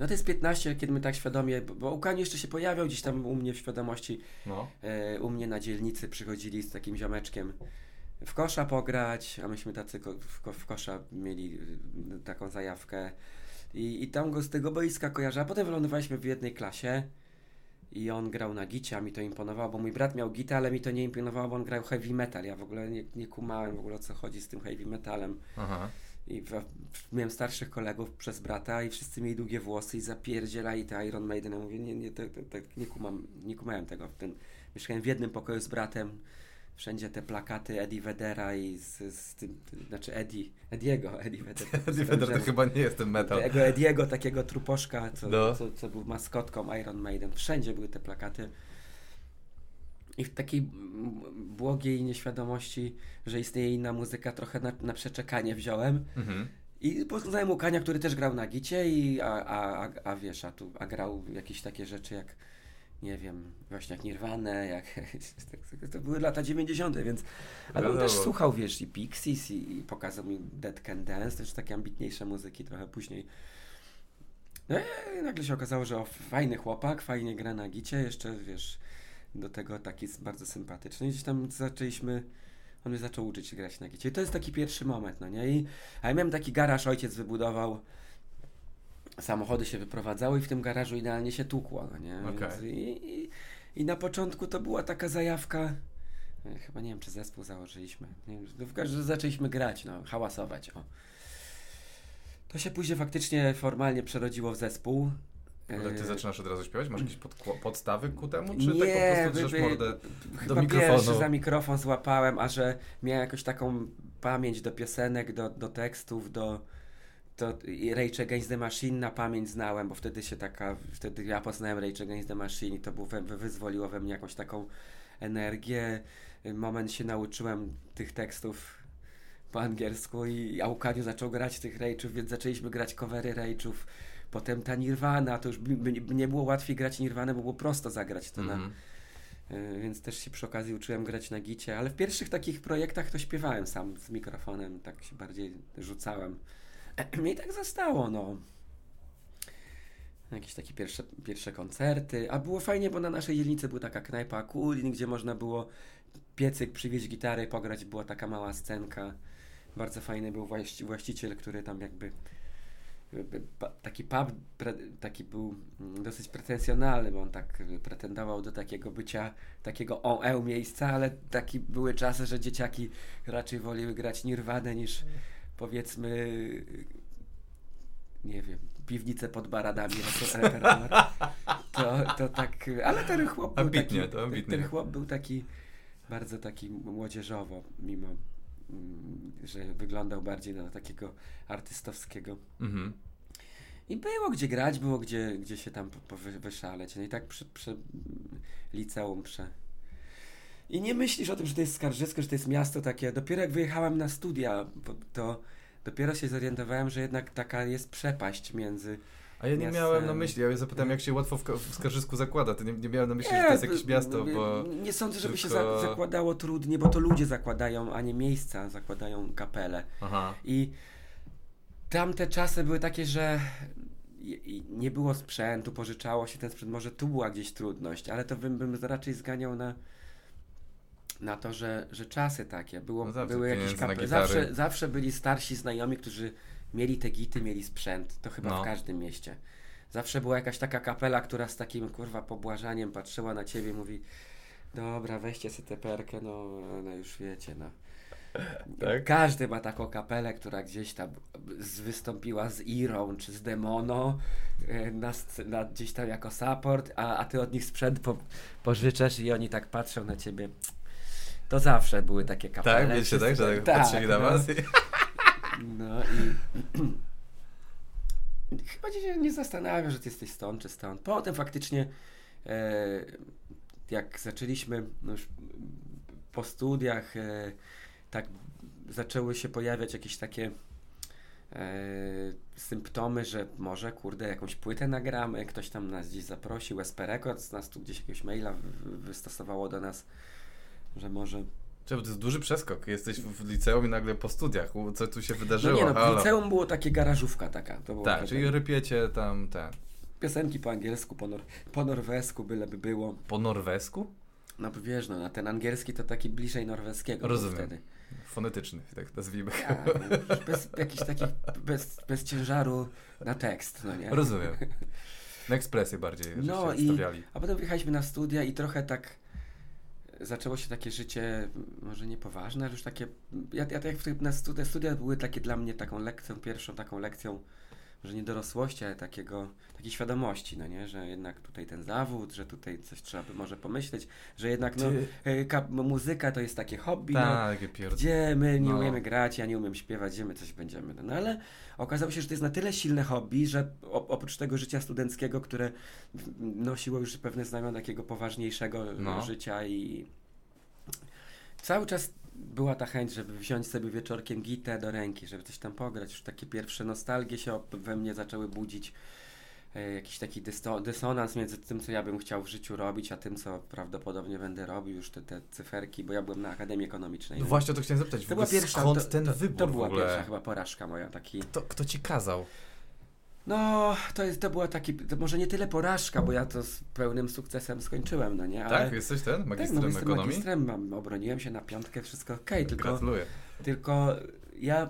No to jest 15, kiedy my tak świadomie, bo, bo jeszcze się pojawiał gdzieś tam u mnie w świadomości, No. e, u mnie na dzielnicy przychodzili z takim ziomeczkiem w kosza pograć, a myśmy tacy ko, w, ko, w kosza mieli y, taką zajawkę i, i tam go z tego boiska kojarzę, a potem wylądowaliśmy w jednej klasie i on grał na gicie, a mi to imponowało, bo mój brat miał gitę, ale mi to nie imponowało, bo on grał heavy metal, ja w ogóle nie, nie kumałem w ogóle o co chodzi z tym heavy metalem. Aha. I w, miałem starszych kolegów przez brata i wszyscy mieli długie włosy i zapierdzielali te Iron Maiden. Ja mówię, nie, nie, to, to, to, nie, kumam, nie kumałem tego. W ten, mieszkałem w jednym pokoju z bratem. Wszędzie te plakaty Eddie Vedera i z, z tym, znaczy Eddie, Ediego, Eddie Vedder. Eddie Vedder to chyba nie jest ten metal. Tego Ediego, takiego truposzka, co, No. co, co był maskotką Iron Maiden. Wszędzie były te plakaty. I w takiej błogiej nieświadomości, że istnieje inna muzyka, trochę na, na przeczekanie wziąłem. Mhm. I poznałem Łukania, który też grał na gicie, i, a, a, a, a wiesz, a, tu, a grał jakieś takie rzeczy jak, nie wiem, właśnie jak Nirvana, jak, to były lata 90., więc, ale on też słuchał, wiesz, i Pixies, i, i pokazał mi Dead Can Dance, też takie ambitniejsze muzyki trochę później. No i nagle się okazało, że o, fajny chłopak, fajnie gra na gicie, jeszcze, wiesz, do tego taki bardzo sympatyczny. I gdzieś tam zaczęliśmy, on mnie zaczął uczyć grać na gicie. I to jest taki pierwszy moment, no nie? I, a ja miałem taki garaż, ojciec wybudował, samochody się wyprowadzały i w tym garażu idealnie się tłukło, no nie? Więc i, i, I na początku to była taka zajawka, e, chyba nie wiem, czy zespół założyliśmy, nie wiem, no w każdym razie zaczęliśmy grać, no, hałasować, o. To się później faktycznie formalnie przerodziło w zespół. Ale ty E, zaczynasz od razu śpiewać? Masz jakieś podstawy ku temu? Czy nie, tak po prostu drzesz mordę chyba do mikrofonu? pierwszy za mikrofon złapałem, a że miałem jakąś taką pamięć do piosenek, do, do tekstów, do to Rage Against the Machine na pamięć znałem, bo wtedy się taka, wtedy ja poznałem Rage Against the Machine i to było we, wyzwoliło we mnie jakąś taką energię. Moment się nauczyłem tych tekstów po angielsku i Aukaniu zaczął grać tych Rage'ów, więc zaczęliśmy grać covery Rage'ów. Potem ta Nirvana, to już by, by, nie było łatwiej grać Nirvanę, bo było prosto zagrać to na, Mhm. Y, więc też się przy okazji uczyłem grać na gicie, ale w pierwszych takich projektach to śpiewałem sam z mikrofonem, tak się bardziej rzucałem. Mnie tak zostało, no. Jakieś takie pierwsze, pierwsze koncerty, a było fajnie, bo na naszej dzielnicy była taka knajpa Kulin, gdzie można było piecyk przywieźć gitary, pograć, była taka mała scenka. Bardzo fajny był właści- właściciel, który tam jakby taki pub taki był mm, dosyć pretensjonalny, bo on tak pretendował do takiego bycia, takiego on miejsca, ale taki były czasy, że dzieciaki raczej woliły grać Nirwanę niż powiedzmy nie wiem, piwnicę pod baradami repertuar. To, to tak, ale ten chłop był Ambitnie, taki, to ambitnie. ten chłop był taki bardzo taki młodzieżowo, mimo mm, że wyglądał bardziej na takiego artystowskiego. Mhm. I było gdzie grać, było gdzie, gdzie się tam wyszaleć. No i tak przy, przy liceum prze... I nie myślisz o tym, że to jest Skarżysko, że to jest miasto takie. Dopiero jak wyjechałem na studia, to dopiero się zorientowałem, że jednak taka jest przepaść między... A ja nie Miastem. miałem na myśli, ja zapytałem jak się łatwo w, w Skarżysku zakłada, to nie, nie miałem na myśli, że Nie, to jest jakieś miasto, bo... Nie sądzę, żeby się tylko- za, zakładało trudnie, bo to ludzie zakładają, a nie miejsca zakładają kapele. Aha. I tamte czasy były takie, że nie było sprzętu, pożyczało się ten sprzęt. Może tu była gdzieś trudność, ale to bym, bym raczej zganiał na, na to, że, że czasy takie. Było, No zawsze były jakieś gitary. Zawsze, zawsze byli starsi znajomi, którzy mieli te gity, mieli sprzęt. To chyba No. w każdym mieście. Zawsze była jakaś taka kapela, która z takim kurwa pobłażaniem patrzyła na ciebie i mówi dobra, weźcie sobie tę perkę, no, no już wiecie, no. Tak? Każdy ma taką kapelę, która gdzieś tam z, wystąpiła z Irą czy z Demono, e, na, na, gdzieś tam jako support, a, a ty od nich sprzęt po, pożyczasz i oni tak patrzą na ciebie. To zawsze były takie kapele. Tak, wiecie, tak, że tak patrzyli na no. was? No i chyba cię nie zastanawiam, że ty jesteś stąd czy stąd. Potem faktycznie e, jak zaczęliśmy no już po studiach e, tak zaczęły się pojawiać jakieś takie e, symptomy, że może kurde jakąś płytę nagramy, ktoś tam nas gdzieś zaprosił, SP Records nas tu gdzieś jakiegoś maila wy- wystosowało do nas, że może Czemu to jest duży przeskok? Jesteś w liceum i nagle po studiach. Co tu się wydarzyło? no nie no, w liceum było takie garażówka taka. Tak, takie- czyli rypiecie tam ten. piosenki po angielsku, po, nor po norwesku byleby było. Po norwesku? No wiesz, no, na ten angielski to taki bliżej norweskiego Rozumiem. wtedy. Fonetyczny, tak nazwijmy. Ja, no, bez jakichś takich, bez, bez ciężaru na tekst, no nie? Rozumiem. Na ekspresję bardziej No i- stawiali. A potem wyjechaliśmy na studia i trochę tak zaczęło się takie życie, może niepoważne, ale już takie, ja, ja tak jak studia, studia były takie dla mnie taką lekcją, pierwszą taką lekcją, że nie dorosłości, ale takiego, takiej świadomości, no nie, że jednak tutaj ten zawód, że tutaj coś trzeba by może pomyśleć, że jednak no, e, ka- muzyka to jest takie hobby, no, Tak, pierd... gdzie my nie No. umiemy grać, ja nie umiem śpiewać, gdzie my coś będziemy. No ale okazało się, że to jest na tyle silne hobby, że oprócz tego życia studenckiego, które nosiło już pewne znamiona takiego poważniejszego No. życia i cały czas była ta chęć, żeby wziąć sobie wieczorkiem gitę do ręki, żeby coś tam pograć. Już takie pierwsze nostalgie się we mnie zaczęły budzić. E, Jakiś taki dysonans między tym, co ja bym chciał w życiu robić, a tym, co prawdopodobnie będę robił, już te, te cyferki, bo ja byłem na Akademii Ekonomicznej. No właśnie o to chciałem zapytać. W To ogóle była pierwsza, skąd to, ten to, wybór to była pierwsza chyba porażka moja, taki... Kto, kto ci kazał? No, to, jest, to była taki, to może nie tyle porażka, bo ja to z pełnym sukcesem skończyłem, no nie, ale... Tak? Jesteś ten? tak, Magistrem no, jestem ekonomii? magistrem, mam, obroniłem się na piątkę, wszystko okej, tylko, Gratuluję. tylko ja...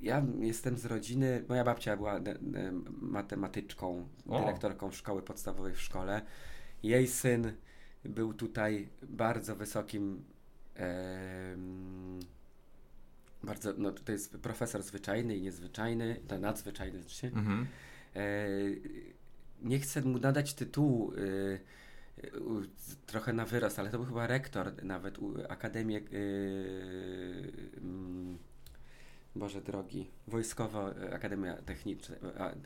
Ja jestem z rodziny, moja babcia była matematyczką, O. dyrektorką szkoły podstawowej w szkole. Jej syn był tutaj bardzo wysokim em, bardzo, no to jest profesor zwyczajny i niezwyczajny, to nadzwyczajny znaczy. Mhm. E, nie chcę mu nadać tytułu y, y, trochę na wyrost, ale to był chyba rektor nawet u Akademii y, Boże drogi, Wojskowa e, Akademia Techniczna,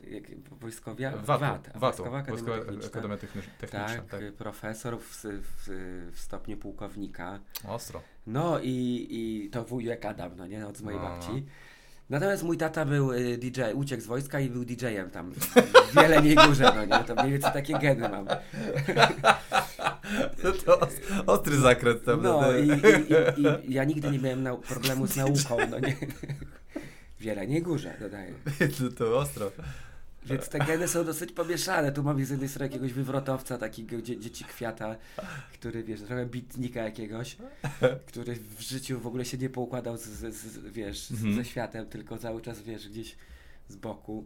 jak, Wojskowia? VAT, VAT-u. Wojskowa Akademia Wojskowa Techniczna. Akademia Techniczna. Tak, tak. profesor w, w, w stopniu pułkownika. Ostro. No i, i to wujek Adam, no nie, od mojej No, no. Natomiast mój tata był y, DJ, uciekł z wojska i był DJ-em tam w Jeleniej Górze, no nie, to mniej więcej takie geny mam. To os- ostry zakręt tam. No i, i, i, i ja nigdy nie miałem problemu z nauką, no nie. W Jeleniej Górze, dodaję. to, to ostro. Więc te geny są dosyć pomieszane. Tu mam z jednej strony jakiegoś wywrotowca, takiego dzie, dzieci kwiata, który, wiesz, trochę bitnika jakiegoś, który w życiu w ogóle się nie poukładał z, z, z, wiesz, Mhm. ze światem, tylko cały czas, wiesz, gdzieś z boku.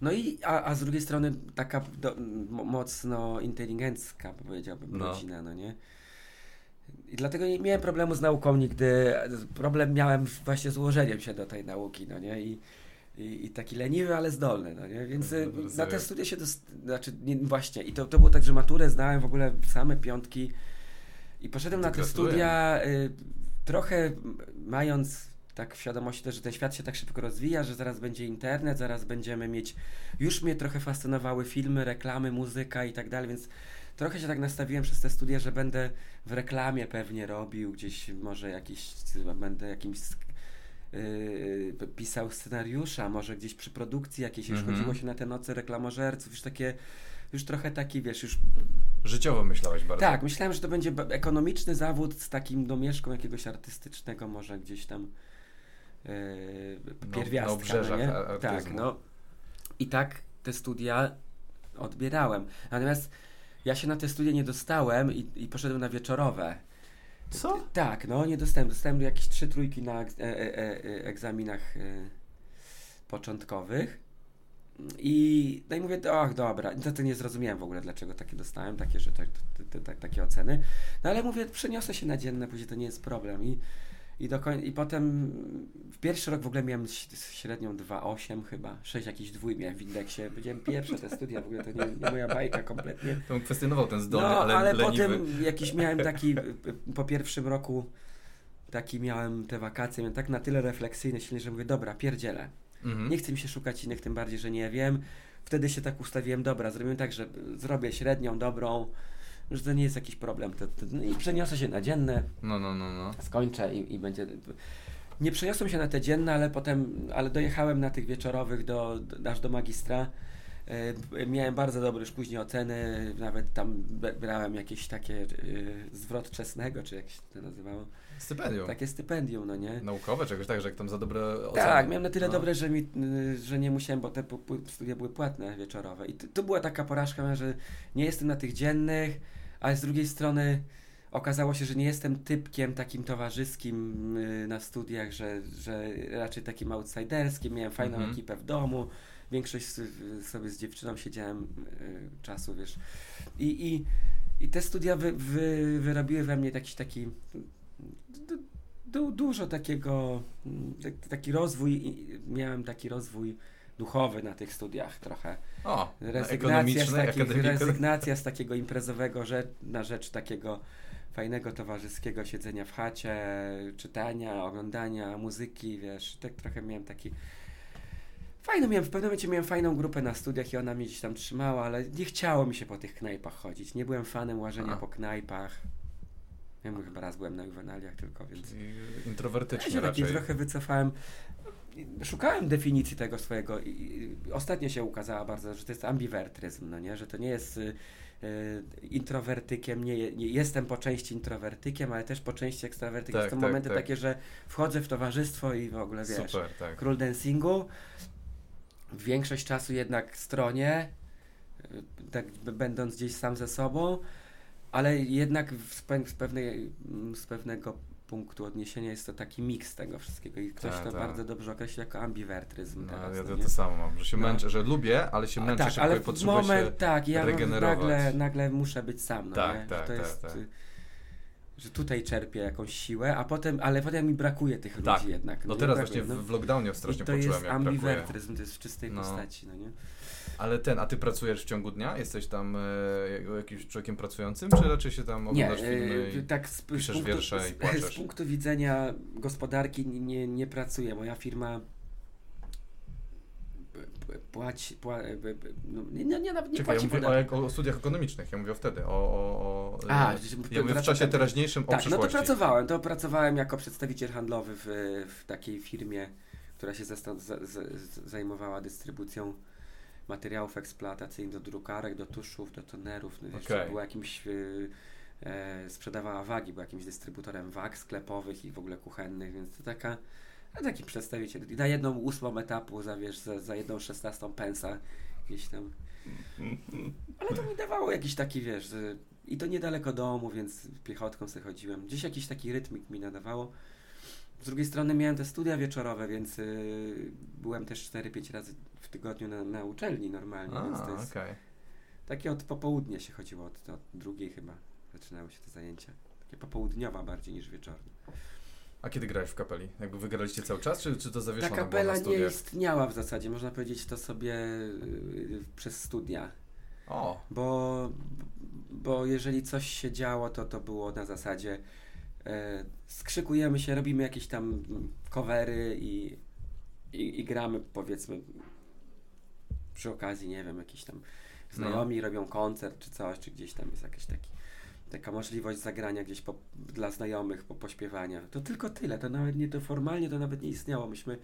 No i, a, a z drugiej strony taka do, mo- mocno inteligencka, powiedziałbym, No. rodzina, no nie? I dlatego nie miałem problemu z nauką nigdy. Problem miałem właśnie z ułożeniem się do tej nauki, no nie? I, i, i taki leniwy, ale zdolny, no nie? Więc y, Rozumiem. na te studia się, dos- znaczy nie, właśnie, i to, to było tak, że maturę zdałem w ogóle same piątki i poszedłem na te Gratuluję. studia y, trochę mając tak w świadomości też, że ten świat się tak szybko rozwija, że zaraz będzie internet, zaraz będziemy mieć, już mnie trochę fascynowały filmy, reklamy, muzyka i tak dalej, więc trochę się tak nastawiłem przez te studia, że będę w reklamie pewnie robił, gdzieś może jakiś, będę jakimś yy, pisał scenariusza, może gdzieś przy produkcji jakiejś, już Mhm. chodziło się na te noce reklamożerców, już takie, już trochę taki, wiesz, już Życiowo myślałeś bardzo. tak, myślałem, że to będzie ekonomiczny zawód z takim domieszką jakiegoś artystycznego, może gdzieś tam yy, No, pierwiastka. obrzeżach nie? Tak, no. I tak te studia odbierałem. Natomiast ja się na te studia nie dostałem i, i poszedłem na wieczorowe. Co? Tak, no nie dostałem. Dostałem jakieś trzy trójki na e, e, e, egzaminach początkowych. I, no i mówię, och dobra, to, to nie zrozumiałem w ogóle, dlaczego takie dostałem, takie, że tak, takie oceny. No ale mówię, przeniosę się na dzienne, później to nie jest problem. I, i, do koń- I potem w pierwszy rok w ogóle miałem średnią 2,8 chyba, 6 jakichś dwój miałem w indeksie. Powiedziałem pierwsze te studia, w ogóle to nie, nie moja bajka kompletnie. To on kwestionował ten zdolny, no, ale, ale leniwy. potem jakiś miałem taki, po pierwszym roku taki miałem te wakacje, miałem tak na tyle refleksyjne silnie, że mówię, dobra, pierdzielę. Mhm. Nie chcę mi się szukać innych, tym bardziej, że nie wiem. Wtedy się tak ustawiłem, dobra, zrobimy tak, że zrobię średnią, dobrą, że to nie jest jakiś problem. To, to, no I przeniosę się na dzienne, No, no, no, no. skończę i, i będzie. Nie przeniosłem się na te dzienne, ale potem, ale dojechałem na tych wieczorowych do, do, aż do magistra. E, Miałem bardzo dobre już później oceny, nawet tam brałem jakieś takie e, zwrot czesnego, czy jak się to nazywało. Stypendium. Takie stypendium, no nie? Naukowe czegoś tak, że jak tam za dobre oceny. Tak, miałem na tyle No. dobre, że, mi, że nie musiałem, bo te studia były płatne wieczorowe. I to, to była taka porażka, że nie jestem na tych dziennych, ale z drugiej strony okazało się, że nie jestem typkiem takim towarzyskim y, na studiach, że, że raczej takim outsiderskim. Miałem fajną Mhm. ekipę w domu. Większość sobie z dziewczyną siedziałem y, czasu, wiesz. I, i, i te studia wy, wy, wyrobiły we mnie jakiś taki du, du, dużo takiego, tak- taki rozwój, miałem taki rozwój duchowy na tych studiach trochę. O, Rezygnacja z, takich, rezygnacja z takiego imprezowego rzecz, na rzecz takiego fajnego towarzyskiego siedzenia w chacie, czytania, oglądania muzyki, wiesz, tak trochę miałem taki fajny miałem, w pewnym momencie miałem fajną grupę na studiach i ona mnie gdzieś tam trzymała, ale nie chciało mi się po tych knajpach chodzić, nie byłem fanem łażenia A. po knajpach. Ja mówię, chyba raz byłem na juwenaliach tylko, więc I ja Introwertyczny się taki raczej. trochę wycofałem. Szukałem definicji tego swojego i, ostatnio się ukazała bardzo, że to jest ambiwertryzm, no nie? Że to nie jest y, y, introwertykiem, nie, nie jestem po części introwertykiem, ale też po części ekstrawertykiem. Tak, Są tak, momenty tak. takie, że wchodzę w towarzystwo i w ogóle wiesz, Super, tak. król dancingu, większość czasu jednak stronie, y, tak będąc gdzieś sam ze sobą, ale jednak z, pewnej, mm, z pewnego punktu odniesienia jest to taki miks tego wszystkiego i ktoś Tak, to tak. bardzo dobrze określa jako ambiwertryzm No, teraz. ja, no to samo mam, że się No. męczę, że lubię, ale się męczę tak, szybko ale i potrzebuję moment, się... tak, ja regenerować. nagle, nagle muszę być sam, no Tak, nie? tak, tak, jest, tak. że tutaj czerpię jakąś siłę, a potem, ale potem mi brakuje tych Tak. ludzi jednak. No teraz Brakuje, właśnie no. w, w lockdownie I strasznie to poczułem, jest jak brakuje. ambiwertryzm, to jest w czystej No. postaci, no nie? Ale ten, a ty pracujesz w ciągu dnia? Jesteś tam e, jakimś człowiekiem pracującym, czy raczej się tam Nie, oglądasz filmy e, i... tak z, piszesz z, punktu, wiersze i z, płaczesz? z punktu widzenia gospodarki nie, nie, nie pracuję. Moja firma płaci, pła, b- b- no, nie, nie, nie, nie Czekaj, ja mówię o, o studiach ekonomicznych, ja mówię wtedy, o... o, o A, e, ja mówię w czasie teraźniejszym o Tak, no to przyszłości. pracowałem. To pracowałem jako przedstawiciel handlowy w, w takiej firmie, która się zajmowała dystrybucją materiałów eksploatacyjnych do drukarek, do tuszów, do tonerów. No, jeszcze Okej. była jakimś, y, sprzedawała wagi, była jakimś dystrybutorem wag sklepowych i w ogóle kuchennych, więc to taka, a taki przedstawiciel. I na jedną ósmą etapu za, wiesz, za, za jedną szesnastą pensa gdzieś tam. Ale to mi dawało jakiś taki, wiesz, i to niedaleko domu, więc piechotką sobie chodziłem. Gdzieś jakiś taki rytmik mi nadawało. Z drugiej strony miałem te studia wieczorowe, więc y, byłem też 4-5 razy w tygodniu na, na uczelni normalnie, więc to A, jest okej. takie od popołudnia się chodziło, od, od drugiej chyba zaczynały się te zajęcia. Takie popołudniowa bardziej niż wieczorne. A kiedy grałeś w kapeli? Jakby wygraliście cały czas, czy, czy to Ta zawieszone było kapela nie istniała w zasadzie, można powiedzieć to sobie y, przez studia. O, Bo, bo jeżeli coś się działo, to to było na zasadzie e, skrzykujemy się, robimy jakieś tam covery i, i, i gramy powiedzmy przy okazji, nie wiem, jakieś tam znajomi robią koncert czy coś, czy gdzieś tam jest jakaś taki, taka możliwość zagrania gdzieś po, dla znajomych, po, pośpiewania. To tylko tyle, to nawet nie, to formalnie to nawet nie istniało. Myśmy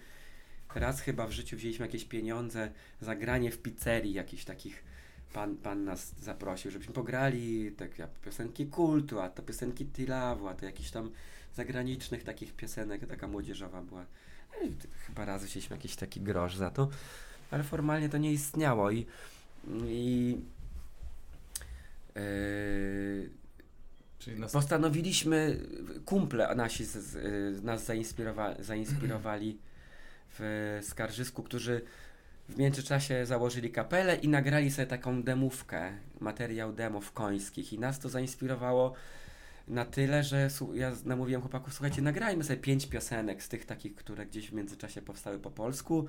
raz chyba w życiu wzięliśmy jakieś pieniądze za granie w pizzerii jakichś takich pan, pan nas zaprosił, żebyśmy pograli tak jak piosenki kultu, a to piosenki Tilawu, a to jakichś tam zagranicznych takich piosenek, taka młodzieżowa była. No Chyba raz wzięliśmy jakiś taki grosz za to, ale formalnie to nie istniało i, i yy, czyli na Postanowiliśmy, kumple nasi z, z, nas zainspirowa, zainspirowali w Skarżysku, którzy w międzyczasie założyli kapelę i nagrali sobie taką demówkę, materiał demo w końskich i nas to zainspirowało na tyle, że ja namówiłem chłopaków, słuchajcie, nagrajmy sobie pięć piosenek z tych takich, które gdzieś w międzyczasie powstały po polsku.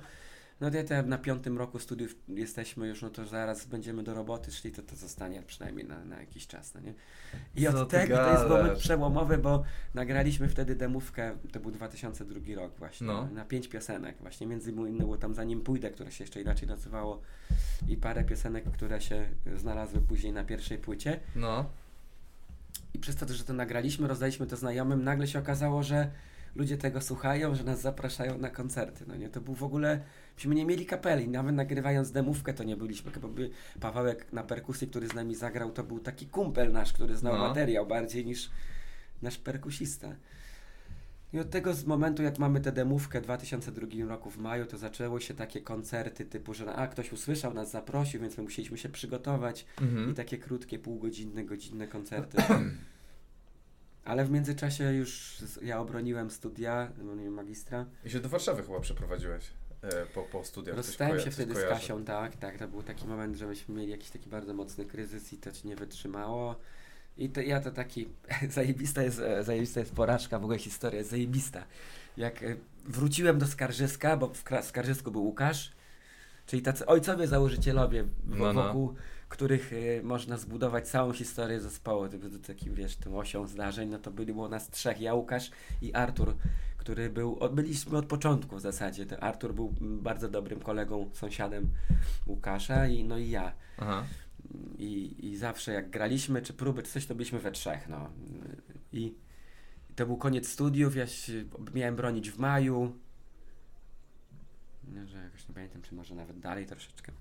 No to te na piątym roku studiów jesteśmy już, no to zaraz będziemy do roboty szli, to to zostanie przynajmniej na, na jakiś czas, no nie? I Co od tego to jest moment przełomowy, bo nagraliśmy wtedy demówkę, to był 2002 rok właśnie, No. na pięć piosenek właśnie, między innymi było tam Zanim pójdę, które się jeszcze inaczej nazywało i parę piosenek, które się znalazły później na pierwszej płycie. No. I przez to, że to nagraliśmy, rozdaliśmy to znajomym, nagle się okazało, że ludzie tego słuchają, że nas zapraszają na koncerty. No nie, to był w ogóle. Myśmy nie mieli kapeli, nawet nagrywając demówkę to nie byliśmy. Bo by Pawełek na perkusji, który z nami zagrał, to był taki kumpel nasz, który znał No. materiał bardziej niż nasz perkusista. I od tego z momentu, jak mamy tę demówkę w 2002 roku w maju, to zaczęły się takie koncerty typu, że a ktoś usłyszał, nas zaprosił, więc my musieliśmy się przygotować. Mhm. I takie krótkie, półgodzinne, godzinne koncerty. Ale w międzyczasie już z- ja obroniłem studia, no nie wiem, magistra. I się do Warszawy chyba przeprowadziłeś e, po, po studiach. coś Rozstałem koja- się coś wtedy z kojarzę. Kasią, tak, tak. To był taki moment, że myśmy mieli jakiś taki bardzo mocny kryzys i to ci nie wytrzymało. I to ja to taki, zajebista jest, e, zajebista jest porażka, w ogóle historia jest zajebista. Jak e, wróciłem do Skarżyska, bo w Kra- Skarżysku był Łukasz, czyli tacy ojcowie założycielowie, w- No, no. wokół których e, można zbudować całą historię zespołu, to był takim, wiesz, tym osią zdarzeń, no to byli było nas trzech, ja, Łukasz i Artur, który był, od, byliśmy od początku w zasadzie, to Artur był bardzo dobrym kolegą, sąsiadem Łukasza i no i ja. Aha. I, I zawsze jak graliśmy, czy próby, czy coś, to byliśmy we trzech, no. I to był koniec studiów, ja się, miałem bronić w maju. Nie, że jakoś nie pamiętam, czy może nawet dalej troszeczkę.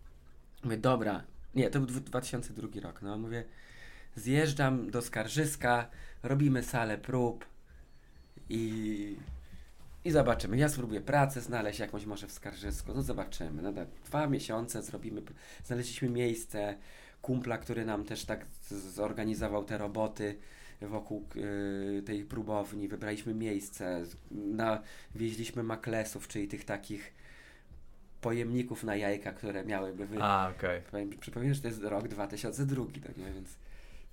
Mówię, dobra, nie, to był dwu- 2002 rok, no. Mówię, zjeżdżam do Skarżyska, robimy salę prób i, i zobaczymy. Ja spróbuję pracę znaleźć jakąś może w Skarżysku, no zobaczymy. No tak, dwa miesiące zrobimy, znaleźliśmy miejsce, kumpla, który nam też tak zorganizował te roboty wokół y, tej próbowni, wybraliśmy miejsce, na, wieźliśmy maklesów, czyli tych takich pojemników na jajka, które miałyby wy... A, okej. Powiem, przypomnę, że to jest rok 2002, tak nie? więc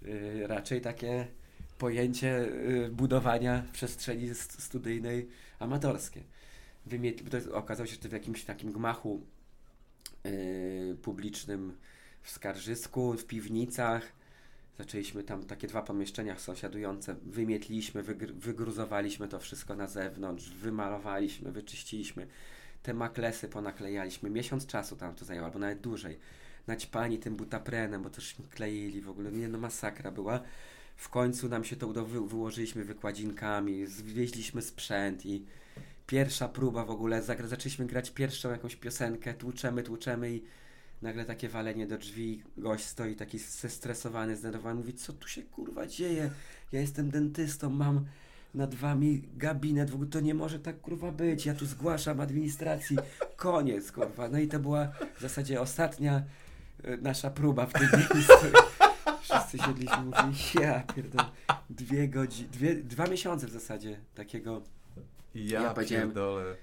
y, raczej takie pojęcie y, budowania przestrzeni st- studyjnej amatorskie. Wymiet, to okazało się, że to w jakimś takim gmachu y, publicznym w Skarżysku, w piwnicach. Zaczęliśmy tam takie dwa pomieszczenia sąsiadujące, wymietliśmy, wygr- wygruzowaliśmy to wszystko na zewnątrz, wymalowaliśmy, wyczyściliśmy. Te maklesy ponaklejaliśmy. Miesiąc czasu tam to zajęło, albo nawet dłużej. Naćpani tym butaprenem, bo też kleili w ogóle. Nie no, masakra była. W końcu nam się to udało, wy- wyłożyliśmy wykładzinkami, zwieźliśmy sprzęt i pierwsza próba w ogóle, zagra, zaczęliśmy grać pierwszą jakąś piosenkę, tłuczemy, tłuczemy i nagle takie walenie do drzwi, gość stoi taki zestresowany, zdenerwowany, mówi, co tu się kurwa dzieje? Ja jestem dentystą, mam nad wami gabinet, w ogóle to nie może tak kurwa być, ja tu zgłaszam administracji, koniec kurwa. No i to była w zasadzie ostatnia e, nasza próba w tym miejscu. Wszyscy siedliśmy i mówili, ja pierdolę, dwie godziny, dwie, dwa miesiące w zasadzie takiego. Ja, Ja pierdolę.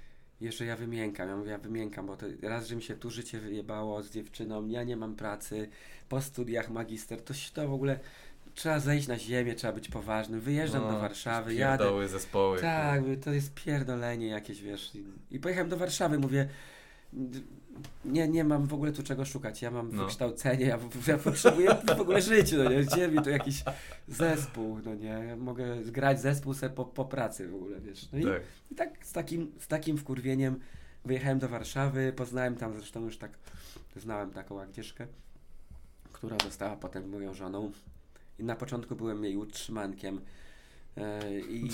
jeszcze ja wymiękam, ja mówię, ja wymiękam, bo to raz, że mi się tu życie wyjebało z dziewczyną, ja nie mam pracy, po studiach magister, to się to w ogóle trzeba zejść na ziemię, trzeba być poważnym, wyjeżdżam No, do Warszawy, jadę. Zespoły. Tak, mówię, to jest pierdolenie jakieś, wiesz. I, pojechałem do Warszawy, mówię, nie, nie mam w ogóle tu czego szukać, ja mam No. wykształcenie, ja, ja potrzebuję w ogóle żyć, no nie, gdzie mi tu jakiś zespół, no nie, ja mogę grać zespół sobie po, po pracy w ogóle, wiesz. No i, Tak. i tak z takim, z takim wkurwieniem wyjechałem do Warszawy, poznałem tam zresztą już tak, znałem taką Agnieszkę, która została potem moją żoną na początku byłem jej utrzymankiem. E, I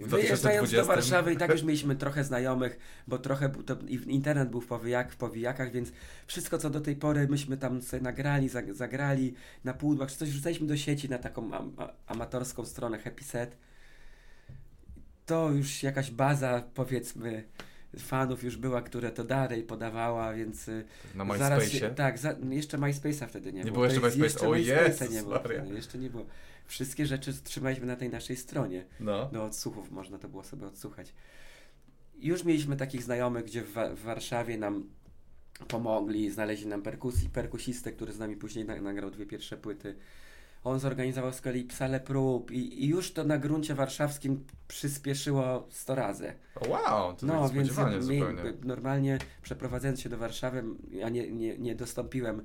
wyjeżdżając 2020. do Warszawy i tak już mieliśmy trochę znajomych, bo trochę to, internet był w, powijak, w powijakach, więc wszystko co do tej pory myśmy tam sobie nagrali, zag, zagrali na pudłach, czy coś wrzucaliśmy do sieci na taką am, amatorską stronę Happy Set. To już jakaś baza powiedzmy fanów już była, które to dalej podawała, więc y, Na się, tak, za, jeszcze MySpace'a wtedy nie, Nie było. było jeszcze MySpace'a. O MySpace'a Jezus nie było. Wtedy, Jeszcze nie było. Wszystkie rzeczy trzymaliśmy na tej naszej stronie. No. Do odsłuchów można to było sobie odsłuchać. Już mieliśmy takich znajomych, gdzie w, w Warszawie nam pomogli, znaleźli nam perkusji, perkusistę, który z nami później na, nagrał dwie pierwsze płyty. On zorganizował z kolei salę prób i, i już to na gruncie warszawskim przyspieszyło 100 razy. Wow, to No, tak więc my, zupełnie. normalnie przeprowadzając się do Warszawy, ja nie, nie, nie dostąpiłem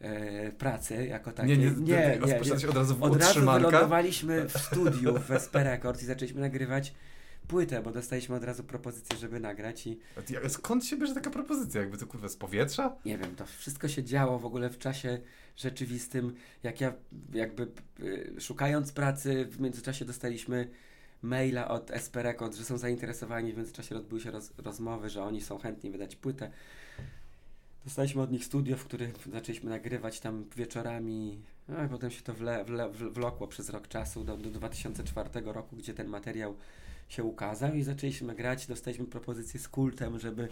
e, pracy jako takiej. nie, nie, nie, nie, rozpoczęło się od razu w Od razu wylądowaliśmy w studiu w SP Records i zaczęliśmy nagrywać płytę, bo dostaliśmy od razu propozycję, żeby nagrać i Skąd się bierze taka propozycja? Jakby to kurwa z powietrza? nie wiem, to wszystko się działo w ogóle w czasie rzeczywistym, jak ja jakby y, szukając pracy w międzyczasie dostaliśmy maila od SP Records, że są zainteresowani, w międzyczasie odbyły się roz, rozmowy, że oni są chętni wydać płytę. Dostaliśmy od nich studio, w których zaczęliśmy nagrywać tam wieczorami, no i potem się to wle, wle- wlokło przez rok czasu do, do 2004 roku, gdzie ten materiał się ukazał i zaczęliśmy grać, dostaliśmy propozycję z kultem, żeby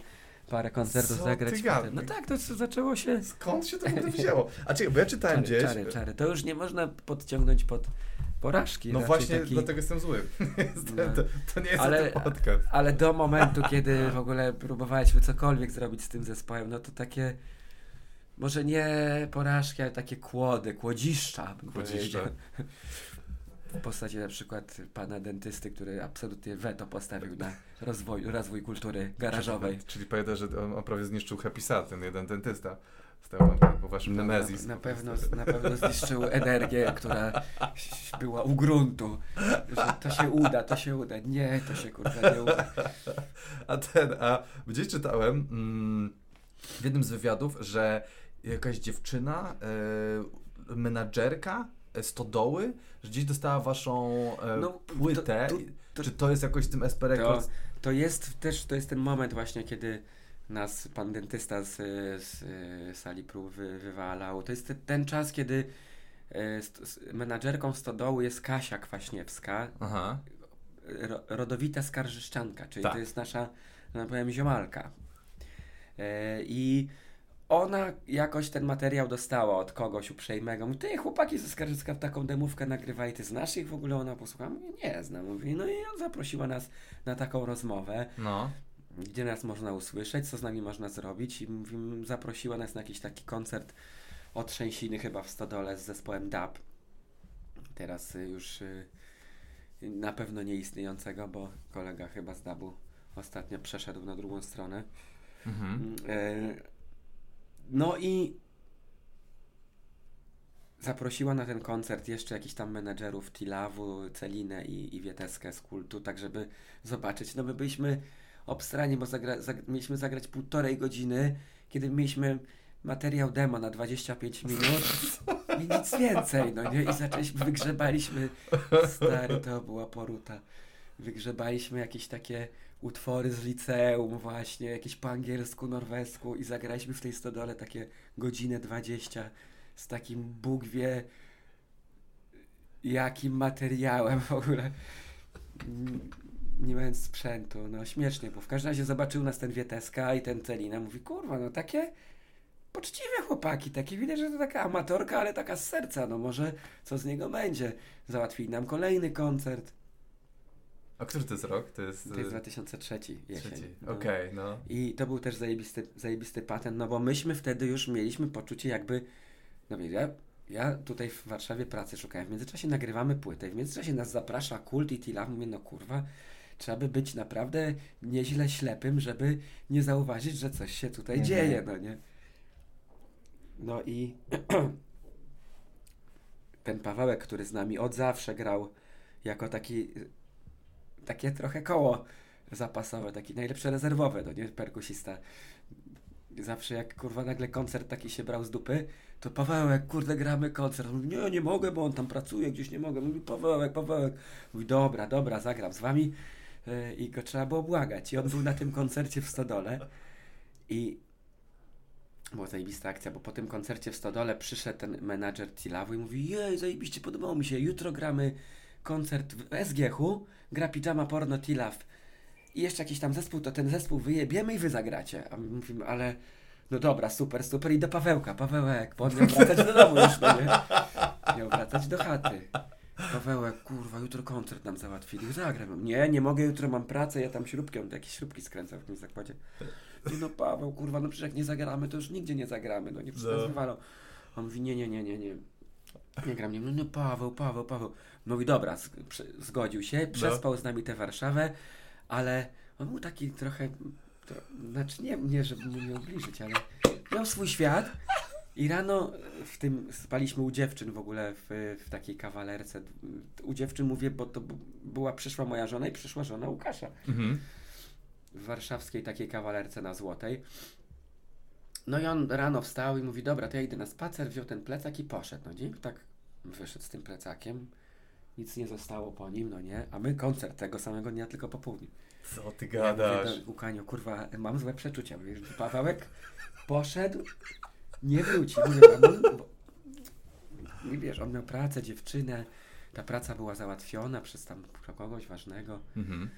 parę koncertów Co zagrać. ty potem. No tak, to zaczęło się... Skąd się to w ogóle wzięło? A czekaj, bo ja czytałem Czary, gdzieś... czary, czary. To już nie można podciągnąć pod porażki. No właśnie, taki... dlatego jestem zły. No. to, to nie jest Ale- podcast. Ale do momentu, kiedy w ogóle próbowaliśmy cokolwiek zrobić z tym zespołem, no to takie może nie porażki, ale takie kłody, kłodziszcza. bym powiedział. W postaci na przykład pana dentysty, który absolutnie weto postawił na rozwój, rozwój kultury garażowej. Czyli, pamiętasz, że on, on prawie zniszczył Happy Sad, ten jeden dentysta. Stał po, waszym No, Nemezis. Na, na, pewno, na pewno zniszczył energię, która była u gruntu. Że to się uda, to się uda. Nie, to się kurwa nie uda. A ten, a gdzieś czytałem mm, w jednym z wywiadów, że jakaś dziewczyna, e, menadżerka stodoły, że gdzieś dostała waszą e, No, płytę. to- to- Czy to jest jakoś w tym SP To, Records? to jest też to jest ten moment właśnie, kiedy nas pan dentysta z, z sali prób wy, wywalał. To jest te, ten czas, kiedy e, menadżerką stodoły jest Kasia Kwaśniewska, Aha. ro, rodowita skarżyszczanka, czyli Tak. to jest nasza, no powiem, ziomalka. E, I ona jakoś ten materiał dostała od kogoś uprzejmego. Mówi, ty chłopaki ze Skarżyska w taką demówkę nagrywaj, ty znasz ich w ogóle? Ona posłuchała, mówi, nie znam. Mówi, no i on zaprosiła nas na taką rozmowę, No. gdzie nas można usłyszeć, co z nami można zrobić i mówi, zaprosiła nas na jakiś taki koncert od Trzęsiny chyba w Stodole z zespołem DAB. Teraz y, już y, na pewno nieistniejącego, bo kolega chyba z DAB-u ostatnio przeszedł na drugą stronę. Mhm. E, No i zaprosiła na ten koncert jeszcze jakichś tam menedżerów Tilawu, Celinę i, i Wieteskę z kultu, tak żeby zobaczyć. No my byliśmy obstrani, bo zagra, zag, mieliśmy zagrać półtorej godziny, kiedy mieliśmy materiał demo na 25 minut i nic więcej, no nie? I zaczęliśmy, wygrzebaliśmy, stary, to była poruta. Wygrzebaliśmy jakieś takie utwory z liceum właśnie, jakieś po angielsku, norwesku i zagraliśmy w tej stodole takie godzinę 20 z takim Bóg wie jakim materiałem w ogóle. Nie mając sprzętu, no śmiesznie, bo w każdym razie zobaczył nas ten Wieteska i ten Celina, mówi, kurwa, no takie poczciwe chłopaki, takie widać, że to taka amatorka, ale taka z serca, no może co z niego będzie. Załatwili nam kolejny koncert. A który to jest rok? To jest... To jest e, 2003 jesień. trzeci. no. Okej, no. I to był też zajebisty, zajebisty patent, no bo myśmy wtedy już mieliśmy poczucie jakby, no wiesz, ja, ja tutaj w Warszawie pracy szukałem, w międzyczasie nagrywamy płytę, w międzyczasie nas zaprasza Kult i Tila, mówię, no kurwa, trzeba by być naprawdę nieźle ślepym, żeby nie zauważyć, że coś się tutaj Mhm. dzieje, no nie? No i ten Pawełek, który z nami od zawsze grał jako taki, takie trochę koło zapasowe, taki najlepszy rezerwowy, no nie, perkusista. Zawsze jak kurwa nagle koncert taki się brał z dupy, to Pawełek, kurde gramy koncert. On Mówi, nie, nie mogę, bo on tam pracuje, gdzieś nie mogę. Mówi, Pawełek, Pawełek. Mówi, dobra, dobra, zagram z wami. Yy, I go trzeba było błagać. I on był na tym koncercie w Stodole i była zajebista akcja, bo po tym koncercie w Stodole przyszedł ten menadżer Tilawu i mówi, jej, zajebiście, podobało mi się, jutro gramy koncert w SGH-u, gra Pijama Porno Tilaw i jeszcze jakiś tam zespół, to ten zespół wyjebiemy i wy zagracie. A my mówimy, ale no dobra, super, super i do Pawełka, Pawełek, bo on miał wracać do domu już, no nie? Miał wracać do chaty. Pawełek, kurwa, jutro koncert nam załatwili, zagram. Nie, nie mogę, jutro mam pracę, ja tam śrubki, on jakieś śrubki skręcał w tym zakładzie. I no Paweł, kurwa, no przecież jak nie zagramy, to już nigdzie nie zagramy, no nie wszystko No. On mówi, nie, nie, nie, nie, nie. Nie gram, nie, no, no Paweł, Paweł, Paweł. Mówi, dobra, z, zgodził się, przespał z nami tę Warszawę, ale on był taki trochę, to, znaczy nie, nie, żeby mu nie ubliżyć, ale miał swój świat i rano w tym, spaliśmy u dziewczyn w ogóle w, w takiej kawalerce. U dziewczyn mówię, bo to była, przyszła moja żona i przyszła żona Łukasza Mhm. w warszawskiej takiej kawalerce na Złotej. No i on rano wstał i mówi, dobra, to ja idę na spacer, wziął ten plecak i poszedł. No nie? Tak wyszedł z tym plecakiem. Nic nie zostało po nim, no nie? A my koncert tego samego dnia, tylko po południu. Co ty Ja gadasz? do Łukaniu, kurwa, mam złe przeczucia. Mówię, Pawełek poszedł, nie wróci. Mówię, on, bo, I wiesz, on miał pracę, dziewczynę. Ta praca była załatwiona przez tam kogoś ważnego. Mhm.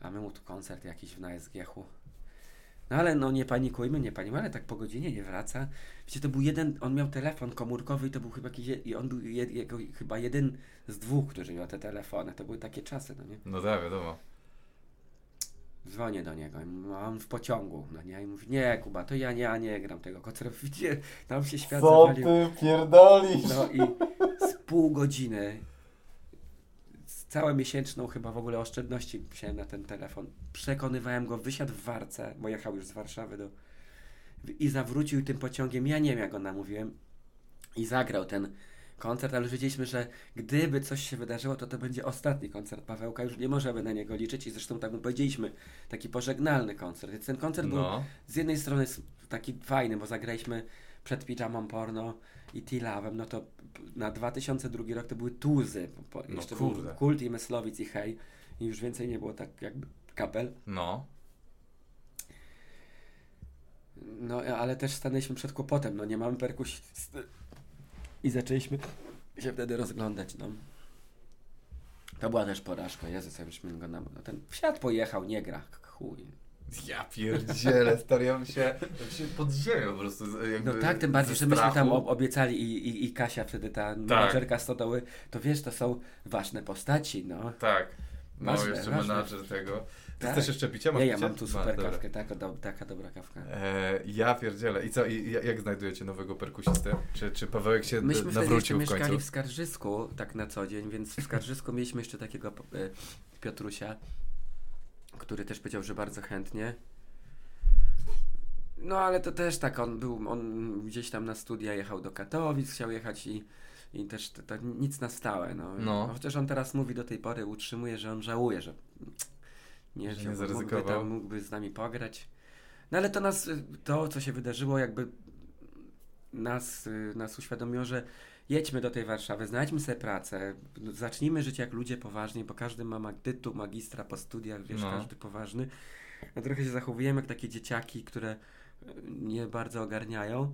A my mu tu koncert jakiś w NSGH-u. No ale no nie panikujmy, nie panikujmy, ale tak po godzinie nie wraca. Wiecie, to był jeden, on miał telefon komórkowy i to był chyba jakiś, i on był jed, jego, chyba jeden z dwóch, którzy miał te telefony. To były takie czasy, no nie? No tak, wiadomo. Dzwonię do niego, i m- a on w pociągu, no nie? I mówi, nie Kuba, to ja nie, ja nie gram tego tam się świat zawalił. pierdolisz? No i z pół godziny, całą miesięczną chyba w ogóle oszczędności wziąłem na ten telefon. Przekonywałem go, wysiadł w Warce, bo jechał już z Warszawy do... I zawrócił tym pociągiem, ja nie wiem jak go namówiłem. I zagrał ten koncert, ale już wiedzieliśmy, że gdyby coś się wydarzyło, to to będzie ostatni koncert Pawełka, już nie możemy na niego liczyć i zresztą tak mu powiedzieliśmy, taki pożegnalny koncert. Więc ten koncert był No. z jednej strony taki fajny, bo zagraliśmy przed pijamą porno i T-Lawem, no to na 2002 rok to były tuzy. Po, No jeszcze kurde. był Kult i Myslowic i Hej. I już więcej nie było tak jakby kapel. No. No ale też stanęliśmy przed kłopotem, no nie mamy perkusisty. I zaczęliśmy się wtedy rozglądać, no. To była też porażka, Jezus, jakbyśmy go nam... No ten wsiad pojechał, nie gra, chuj. Ja pierdzielę, stary, ja bym się, bym się pod ziemią po prostu No tak, tym bardziej, że myśmy tam obiecali i, i, i Kasia wtedy, ta menadżerka stodoły, to wiesz, to są ważne postaci, no. Tak. No, Ważne, jeszcze ważne. menadżer tego. Ty Tak. chcesz jeszcze picia? Masz Nie, ja picie? mam tu super dobra. kawkę, taka, do, taka dobra kawka. E, ja pierdzielę. I co, i, ja- jak znajdujecie nowego perkusistę? Czy, czy Pawełek się d- Myśmy wtedy nawrócił w mieszkali końcu? w Skarżysku, tak na co dzień, więc w Skarżysku mieliśmy jeszcze takiego e, Piotrusia, który też powiedział, że bardzo chętnie. No ale to też tak, on był, on gdzieś tam na studia jechał do Katowic, chciał jechać i, i też to, to nic na stałe. No. No. Chociaż on teraz mówi do tej pory, utrzymuje, że on żałuje, że nie, Że nie mógłby, zaryzykował. tam, mógłby z nami pograć. No ale to nas, to co się wydarzyło jakby nas, y, nas uświadomiło, że jedźmy do tej Warszawy, znajdźmy sobie pracę, zacznijmy żyć jak ludzie poważni, bo każdy ma tytuł magistra po studiach, wiesz, No. każdy poważny. A trochę się zachowujemy jak takie dzieciaki, które y, nie bardzo ogarniają.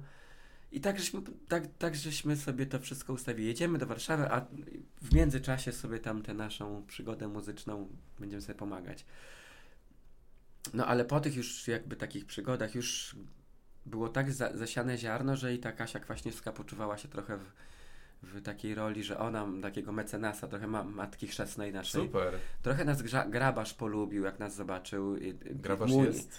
I tak żeśmy, tak, tak żeśmy sobie to wszystko ustawili. Jedziemy do Warszawy, a w międzyczasie sobie tam tę naszą przygodę muzyczną będziemy sobie pomagać. No ale po tych już jakby takich przygodach już było tak za, zasiane ziarno, że i ta Kasia Kwaśniewska poczuwała się trochę w, w takiej roli, że ona takiego mecenasa, trochę ma, matki chrzestnej naszej. Super. Trochę nas grza, Grabarz polubił, jak nas zobaczył. Grabarz mój- jest?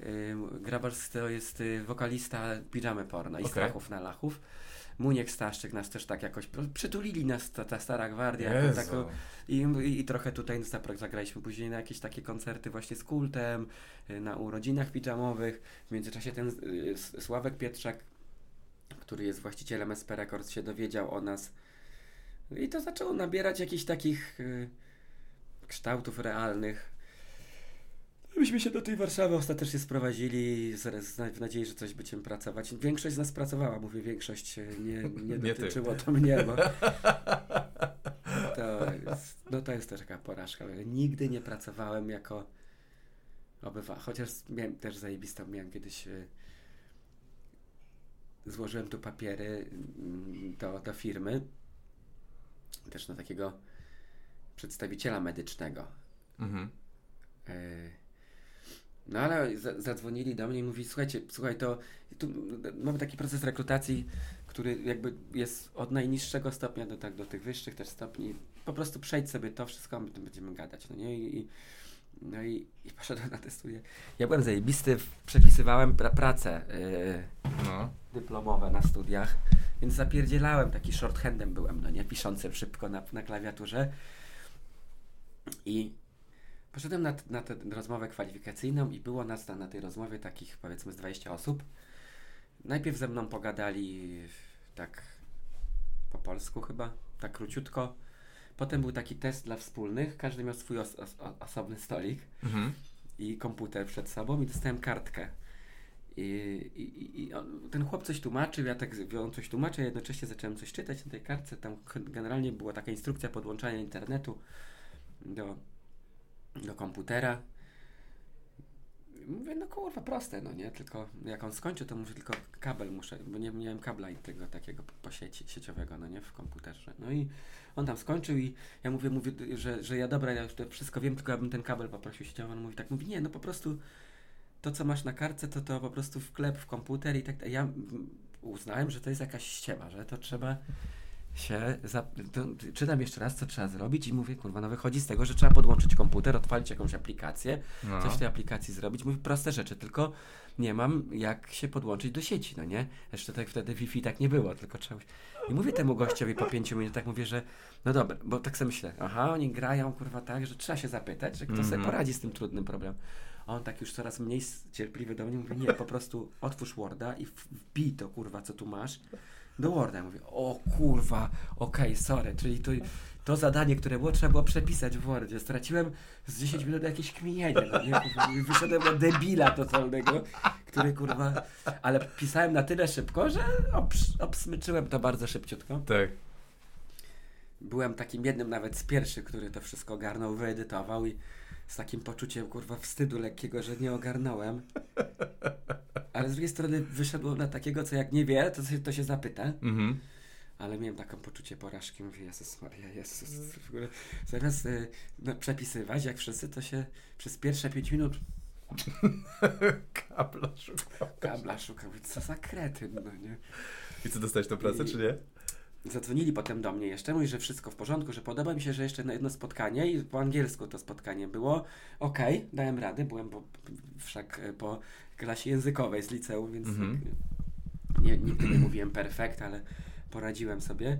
y, Grabarz to jest y, wokalista Pijamy Porno i Okej. Strachów na Lachów. Muniek Staszczyk nas też tak jakoś przytulili nas, ta, ta stara gwardia. taką- i, i, trochę tutaj zagraliśmy później na jakieś takie koncerty właśnie z kultem, y, na urodzinach pijamowych. W międzyczasie ten y, Sławek Pietrzak, który jest właścicielem SP Records, się dowiedział o nas. I to zaczęło nabierać jakichś takich y, kształtów realnych. Myśmy się do tej Warszawy ostatecznie sprowadzili z, z, w nadziei, że coś będziemy pracować. Większość z nas pracowała, mówię większość, nie, nie Nie ty. dotyczyło to mnie, bo to jest, no to jest też taka porażka. Nigdy nie pracowałem jako obywatel, chociaż miałem też zajebistą, miałem kiedyś y, złożyłem tu papiery mm, do, do firmy, też na takiego przedstawiciela medycznego. Mhm. E, No ale za- zadzwonili do mnie i mówi, słuchajcie, słuchaj, to tu mamy taki proces rekrutacji, który jakby jest od najniższego stopnia do, tak, do tych wyższych też stopni. Po prostu przejdź sobie to wszystko, my będziemy gadać, no nie? I, i No i, i poszedłem na te studia. Ja byłem zajebisty, przepisywałem pra pracę yy, No. dyplomowe na studiach, więc zapierdzielałem, taki shorthandem byłem, no nie, piszącym szybko na, na klawiaturze. I poszedłem na, na tę rozmowę kwalifikacyjną i było nas na, na tej rozmowie takich powiedzmy z 20 osób. Najpierw ze mną pogadali tak po polsku chyba, tak króciutko. Potem był taki test dla wspólnych, każdy miał swój os os osobny stolik Mhm. i komputer przed sobą i dostałem kartkę. I, i, i on, ten chłop coś tłumaczył, ja tak on coś tłumaczył, ja jednocześnie zacząłem coś czytać na tej kartce. Tam generalnie była taka instrukcja podłączania internetu do, do komputera. Mówię, no kurwa, proste, no nie? Tylko jak on skończy, to mówię, tylko kabel muszę, bo nie miałem kabla tego takiego po- sieci, sieciowego, no nie? W komputerze. No i on tam skończył i ja mówię, mówię że, że ja dobra, ja już to wszystko wiem, tylko ja bym ten kabel poprosił sieciowy. On mówi tak, mówi, nie, no po prostu to, co masz na kartce, to to po prostu wklep w komputer i tak. Ja uznałem, że to jest jakaś ściema, że to trzeba się. Za, to, czytam jeszcze raz, co trzeba zrobić, i mówię, kurwa, no wychodzi z tego, że trzeba podłączyć komputer, odpalić jakąś aplikację, No. coś w tej aplikacji zrobić. Mówię, proste rzeczy, tylko nie mam jak się podłączyć do sieci, no nie? Jeszcze tak wtedy Wi-Fi tak nie było, tylko trzeba. I mówię temu gościowi po pięciu minutach, mówię, że no dobra, bo tak sobie myślę, aha, oni grają kurwa tak, że trzeba się zapytać, że kto sobie Mhm. poradzi z tym trudnym problemem. A on tak już coraz mniej cierpliwy do mnie mówi, nie, po prostu otwórz Worda i wbij to kurwa, co tu masz do Worda. Ja mówię, o kurwa, okej, sorry, czyli to, to zadanie, które było, trzeba było przepisać w Wordzie. Straciłem z 10 minut jakieś kminienie, no nie? Wyszedłem na debila totalnego, który kurwa, ale pisałem na tyle szybko, że obs obsmyczyłem to bardzo szybciutko. Tak. Byłem takim jednym nawet z pierwszych, który to wszystko ogarnął, wyedytował i z takim poczuciem kurwa wstydu lekkiego, że nie ogarnąłem. Ale z drugiej strony wyszedłem na takiego, co jak nie wie, to się, to się zapyta. Mhm. Ale miałem taką poczucie porażki. Mówię, Jezus Maria, Jezus. W ogóle zamiast y, no, przepisywać, jak wszyscy, to się przez pierwsze pięć minut Kabla szukał. kabla szukał. Co za kretyn, no nie? I co, dostałeś tą pracę, czy nie? Zadzwonili potem do mnie jeszcze, mówi, że wszystko w porządku, że podoba mi się, że jeszcze na jedno spotkanie i po angielsku to spotkanie było. Okej, dałem radę, byłem po, wszak e, po klasie językowej z liceum, więc Mhm. nie, nigdy nie mówiłem perfekt, ale poradziłem sobie.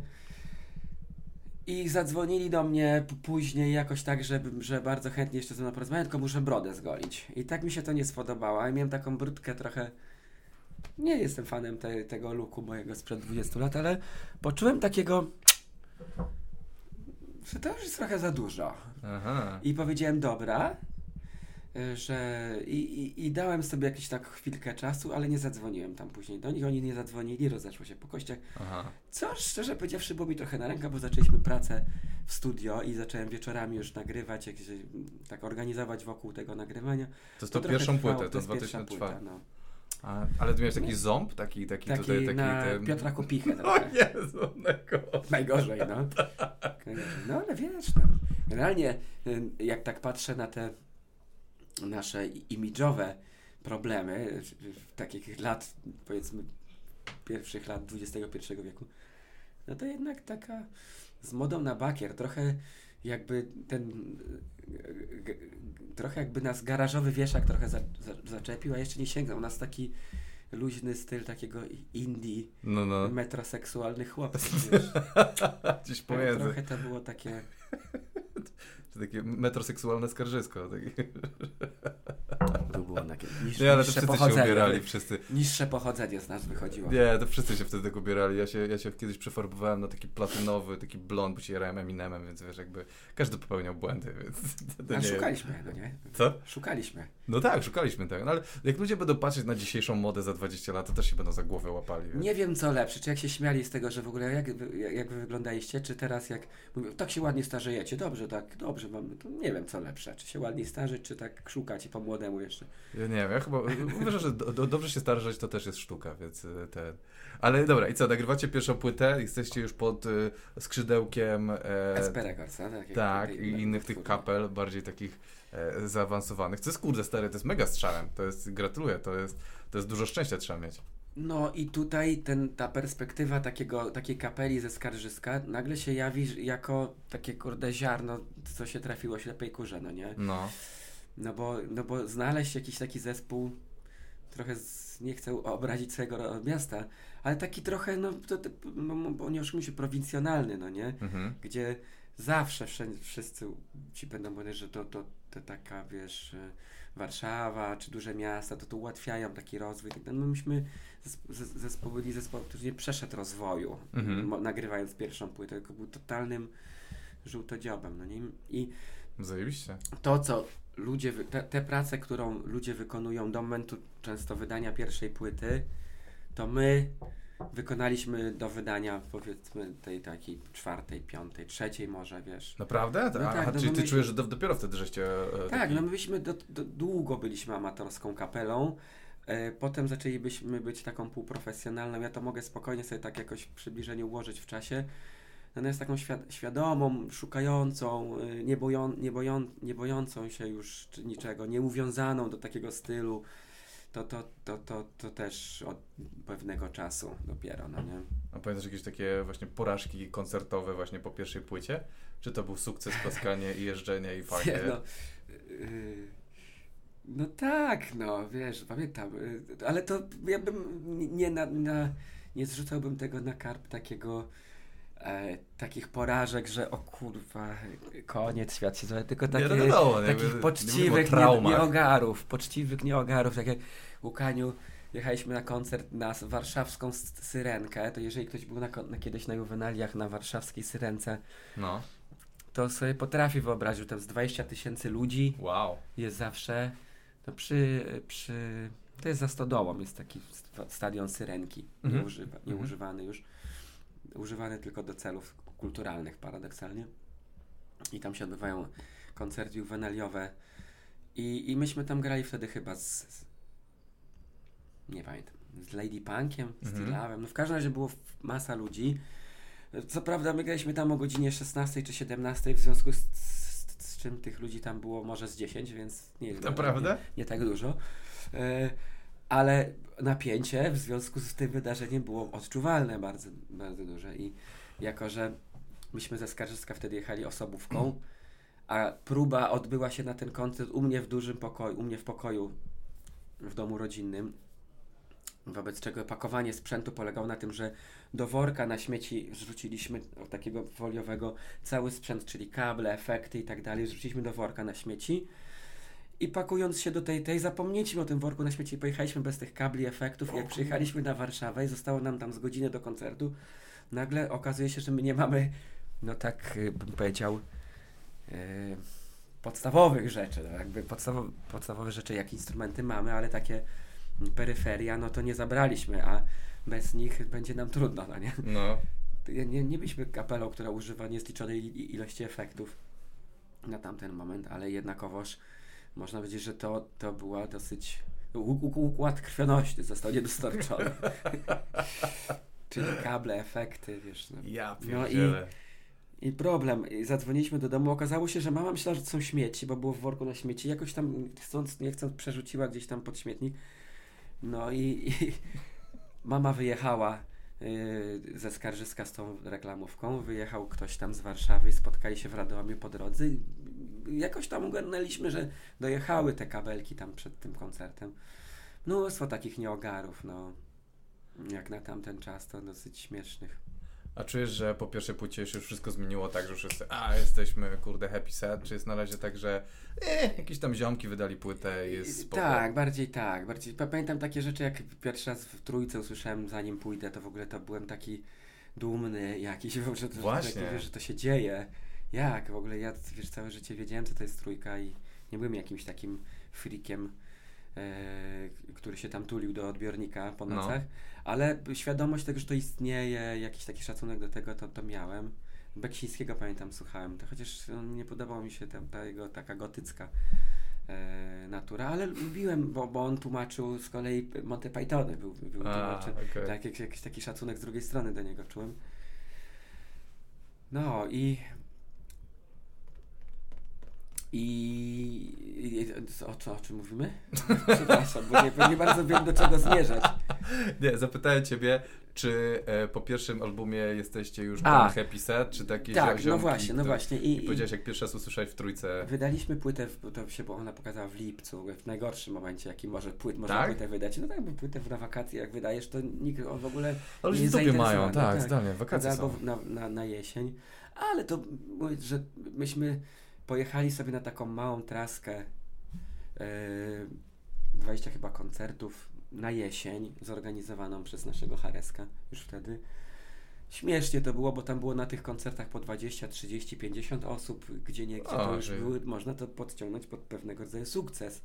I zadzwonili do mnie później jakoś tak, że, że bardzo chętnie jeszcze ze mną porozmawiają, tylko muszę brodę zgolić. I tak mi się to nie spodobało. Ja miałem taką brudkę trochę... Nie jestem fanem te, tego looku mojego sprzed 20 lat, ale poczułem takiego... Że to już jest trochę za dużo. Aha. I powiedziałem, dobra, y, że i, i, i dałem sobie jakieś tak chwilkę czasu, ale nie zadzwoniłem tam później do nich, oni nie zadzwonili, rozeszło się po kościach. Aha. Co szczerze powiedziawszy było mi trochę na rękę, bo zaczęliśmy pracę w studio i zacząłem wieczorami już nagrywać, jakieś, tak organizować wokół tego nagrywania. To jest to trochę pierwszą trwało, płytę, to jest pierwsza 2004. płyta, no. A, ale ty miałeś taki ząb? Taki, taki, Taki tutaj, taki na ten... Piotra Kupichę O. Jezu, najgorzej. Najgorzej, no. Najgorzej. No ale wiesz, no. generalnie jak tak patrzę na te nasze imidżowe problemy takich lat, powiedzmy, pierwszych lat XXI wieku, no to jednak taka z modą na bakier, trochę jakby ten g- trochę jakby nas garażowy wieszak trochę za, za, zaczepił, a jeszcze nie sięgnął nas taki luźny styl takiego indie No, no. metroseksualny chłopiec. Wiesz. Gdzieś pomiędzy. Trochę to było takie. Takie metroseksualne skarżysko. Takie... To było takie niż, Nie, ale to wszyscy się ubierali, wszyscy. Niższe pochodzenie z nas wychodziło. Nie, to wszyscy się wtedy tak ubierali. Ja się, ja się kiedyś przefarbowałem na taki platynowy, taki blond, bo się jarałem Eminemem, więc wiesz, jakby każdy popełniał błędy, więc Ale nie... szukaliśmy, no nie? Co? Szukaliśmy. No tak, szukaliśmy tego, no ale jak ludzie będą patrzeć na dzisiejszą modę za 20 lat, to też się będą za głowę łapali. Więc... Nie wiem co lepsze, czy jak się śmiali z tego, że w ogóle jak, wy- jak, wy wyglądaliście, czy teraz jak mówią, tak się ładnie starzejecie, dobrze, tak, dobrze, to nie wiem co lepsze, czy się ładnie starzeć, czy tak szukać i po młodemu jeszcze. Ja nie wiem, ja chyba uważam, że do, do, dobrze się starzeć to też jest sztuka, więc y, ten... Ale dobra, i co, nagrywacie pierwszą płytę, jesteście już pod y, skrzydełkiem... E, SP Records, tak? jak tak, i innych tych kapel, bardziej takich e, zaawansowanych. To jest kurde stary, to jest mega strzałem, to jest, gratuluję, to jest, to jest dużo szczęścia trzeba mieć. No i tutaj ten, ta perspektywa takiego, takiej kapeli ze Skarżyska nagle się jawi jako takie kurde ziarno, co się trafiło ślepej kurze, no nie? No. No bo, no bo znaleźć jakiś taki zespół, trochę z, nie chcę obrazić swojego miasta, ale taki trochę, no, to, to, no bo nie oszukujmy się, prowincjonalny, no nie? Mhm. Gdzie zawsze wszędzie, wszyscy ci będą mówić, że to, to, to taka, wiesz, e, Warszawa czy duże miasta, to tu ułatwiają taki rozwój. tak. No myśmy zesp- zes- zespoł byli zespołem, który nie przeszedł rozwoju, Mhm. nagrywając pierwszą płytę, tylko był totalnym żółtodziobem, no nie? I Zajebiście. to, co ludzie, wy- te, te prace, którą ludzie wykonują do momentu często wydania pierwszej płyty, to my wykonaliśmy do wydania powiedzmy tej takiej czwartej, piątej, trzeciej może, wiesz. Naprawdę? No tak, Aha, no czyli ty czujesz, że do, dopiero wtedy żeście... e, Tak, taki- no my byliśmy do, do, długo byliśmy amatorską kapelą. E, potem zaczęlibyśmy być taką półprofesjonalną. Ja to mogę spokojnie sobie tak jakoś w przybliżeniu ułożyć w czasie. Natomiast taką świad- świadomą, szukającą, y, nie, boją, nie, boją, nie bojącą się już niczego, nieuwiązaną do takiego stylu, to, to, to, to, to też od pewnego czasu dopiero, no nie? A pamiętasz jakieś takie właśnie porażki koncertowe właśnie po pierwszej płycie? Czy to był sukces, klaskanie i jeżdżenie i fajnie? No, yy, no tak, no wiesz, pamiętam, yy, ale to ja bym nie, na, na, nie zrzucałbym tego na karp takiego e, takich porażek, że o kurwa, koniec, świat się złe, tylko takie, no wiadomo, nie? takich Nie poczciwych nie, traumach. nieogarów, poczciwych nieogarów, tak jak Łukaniu, jechaliśmy na koncert na warszawską Syrenkę, to jeżeli ktoś był na, na, kiedyś na juwenaliach na warszawskiej Syrence, No, to sobie potrafi wyobrazić, że tam z 20 tysięcy ludzi wow. jest zawsze, to przy, przy to jest za stodołą, jest taki st- stadion Syrenki, Mhm. nieużywa, nieużywany już, używany tylko do celów kulturalnych paradoksalnie i tam się odbywają koncerty juwenaliowe i, i myśmy tam grali wtedy chyba z, z nie pamiętam, z Lady Punkiem, z Mhm. No w każdym razie było masa ludzi, co prawda my graliśmy tam o godzinie 16 czy 17, w związku z, z, z czym tych ludzi tam było może z 10, więc nie jest Naprawdę? Nie, nie tak dużo. E, ale napięcie w związku z tym wydarzeniem było odczuwalne bardzo, bardzo duże. I jako, że myśmy ze Skarżyska wtedy jechali osobówką, a próba odbyła się na ten koncert u mnie w dużym pokoju, u mnie w pokoju w domu rodzinnym, wobec czego pakowanie sprzętu polegało na tym, że do worka na śmieci zrzuciliśmy takiego foliowego cały sprzęt, czyli kable, efekty i tak dalej, zrzuciliśmy do worka na śmieci i pakując się do tej, tej zapomnieliśmy o tym worku na śmieci i pojechaliśmy bez tych kabli, efektów i jak przyjechaliśmy na Warszawę i zostało nam tam z godziny do koncertu, nagle okazuje się, że my nie mamy, no tak y, bym powiedział, yy, podstawowych rzeczy, no jakby podstawowe, podstawowe rzeczy jak instrumenty mamy, ale takie peryferia, no to nie zabraliśmy, a bez nich będzie nam trudno, no nie? No, Nie, nie, byliśmy kapelą, która używa niezliczonej ilości efektów na tamten moment, ale jednakowoż można powiedzieć, że to, to była dosyć. Układ krwionośny został niedostarczony. Czyli kable, efekty, wiesz. No. ja No i-. I problem, i zadzwoniliśmy do domu, okazało się, że mama myślała, że to są śmieci, bo było w worku na śmieci, jakoś tam chcąc, nie chcąc przerzuciła gdzieś tam pod śmietnik. No i, i mama wyjechała ze Skarżyska z tą reklamówką, wyjechał ktoś tam z Warszawy, spotkali się w Radomiu po drodze jakoś tam ogarnęliśmy, że dojechały te kabelki tam przed tym koncertem. Mnóstwo takich nieogarów, no. Jak na tamten czas, to dosyć śmiesznych. A czujesz, że po pierwszej płycie się już wszystko zmieniło tak, że wszyscy, a jesteśmy kurde happy sad, czy jest na razie tak, że e, jakieś tam ziomki wydali płytę i jest spoko? Tak, bardziej tak. Bardziej, pa- pamiętam takie rzeczy, jak pierwszy raz w trójce usłyszałem, zanim pójdę, to w ogóle to byłem taki dumny jakiś, że, że, Właśnie. że, że to się dzieje. Jak? W ogóle ja wiesz, całe życie wiedziałem, co to jest trójka i nie byłem jakimś takim freakiem, e, który się tam tulił do odbiornika po No. Ale świadomość tego, że to istnieje, jakiś taki szacunek do tego, to, to miałem. Beksińskiego pamiętam, słuchałem, to chociaż nie podobał mi się ta, ta jego taka gotycka e, natura, ale lubiłem, bo, bo on tłumaczył z kolei Monty Pythony, był, był tłumaczem. okej. Tak, jak, jakiś taki szacunek z drugiej strony do niego czułem. No i i i, o, co, o czym mówimy? Przepraszam, bo nie, nie bardzo wiem do czego zmierzać. Nie, zapytałem ciebie, czy e, po pierwszym albumie jesteście już A. Happy Set, czy takie Tak, no właśnie, no które- właśnie. I I, i powiedziałeś, jak pierwszy raz usłyszałeś w trójce. wydaliśmy płytę, w, to się, bo ona pokazała w lipcu, w najgorszym momencie, jaki może płyt, można Tak? płytę wydać. No tak, bo płytę na wakacje jak wydajesz, to nikt on w ogóle Ale nie zainteresowany, mają, tak, tak. zdalnie, wakacje albo na, na, na jesień. Ale to że myśmy pojechali sobie na taką małą traskę, e, 20 chyba koncertów na jesień, zorganizowaną przez naszego Hareska już wtedy. Śmiesznie to było, bo tam było na tych koncertach po 20, 30, 50 osób, gdzie nie, gdzie to już że- były, można to podciągnąć pod pewnego rodzaju sukces.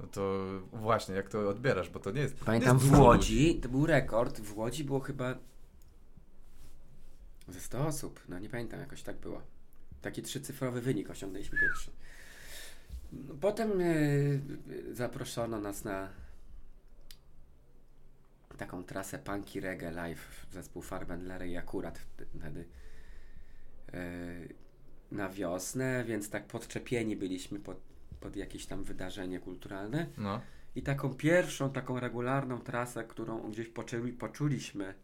No to właśnie, jak to odbierasz, bo to nie jest. Pamiętam nie jest w Łodzi, to był rekord, w Łodzi było chyba ze 100 osób, no nie pamiętam, jakoś tak było. Taki trzycyfrowy wynik osiągnęliśmy pierwszy. No, Potem e, zaproszono nas na taką trasę punky reggae live zespół Farben Larry akurat wtedy e, na wiosnę, więc tak podczepieni byliśmy pod, pod jakieś tam wydarzenie kulturalne. No, I taką pierwszą, taką regularną trasę, którą gdzieś poczuli, poczuliśmy,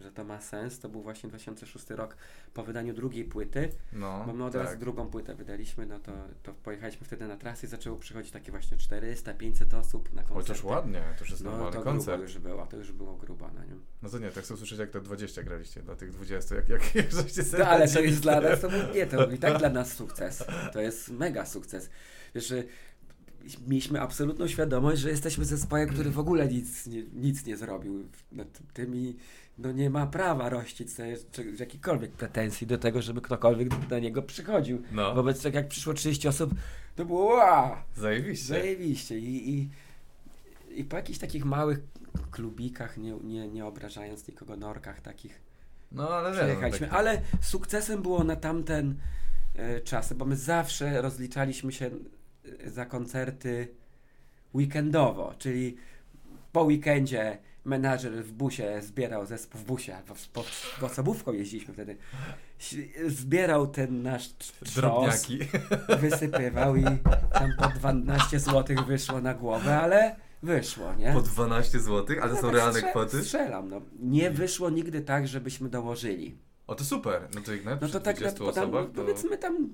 że to ma sens, to był właśnie 2006 rok po wydaniu drugiej płyty, no. bo my od tak. razu drugą płytę wydaliśmy, no to, to pojechaliśmy wtedy na trasę i zaczęło przychodzić takie właśnie 400, 500 osób na koncerty. Chociaż ładnie, to już jest No normalny to koncert. już było, to już było grubo na nim. No to nie, tak chcę usłyszeć, jak to 20 graliście, dla tych 20, jak, jak, jak żeście sobie No ale to jest dla nas, to był, nie, to był i tak dla nas sukces. To jest mega sukces. Wiesz, mieliśmy absolutną świadomość, że jesteśmy zespołem, który w ogóle nic nie, nic nie zrobił nad tym i no nie ma prawa rościć sobie czy- jakichkolwiek pretensji do tego, żeby ktokolwiek do niego przychodził. No, Wobec tego jak przyszło 30 osób, to było wow, zajebiście. zajebiście. I, i, I po jakichś takich małych klubikach, nie, nie, nie obrażając nikogo, norkach takich, No ale nie, no, Przyjechaliśmy, tak, ale sukcesem było na tamten e, czas, bo my zawsze rozliczaliśmy się e, za koncerty weekendowo, czyli po weekendzie menadżer w busie zbierał zespół w busie, bo, bo, bo osobówką jeździliśmy wtedy, zbierał ten nasz tr- trzos, wysypywał i tam po 12 zł wyszło na głowę, ale wyszło, nie? Po 12 zł, ale No są tak realne strze- kwoty? Strzelam, no. Nie wyszło nigdy tak, żebyśmy dołożyli. O to super, no to jak nawet No to tak 20 na, tam, osobach to... powiedzmy tam,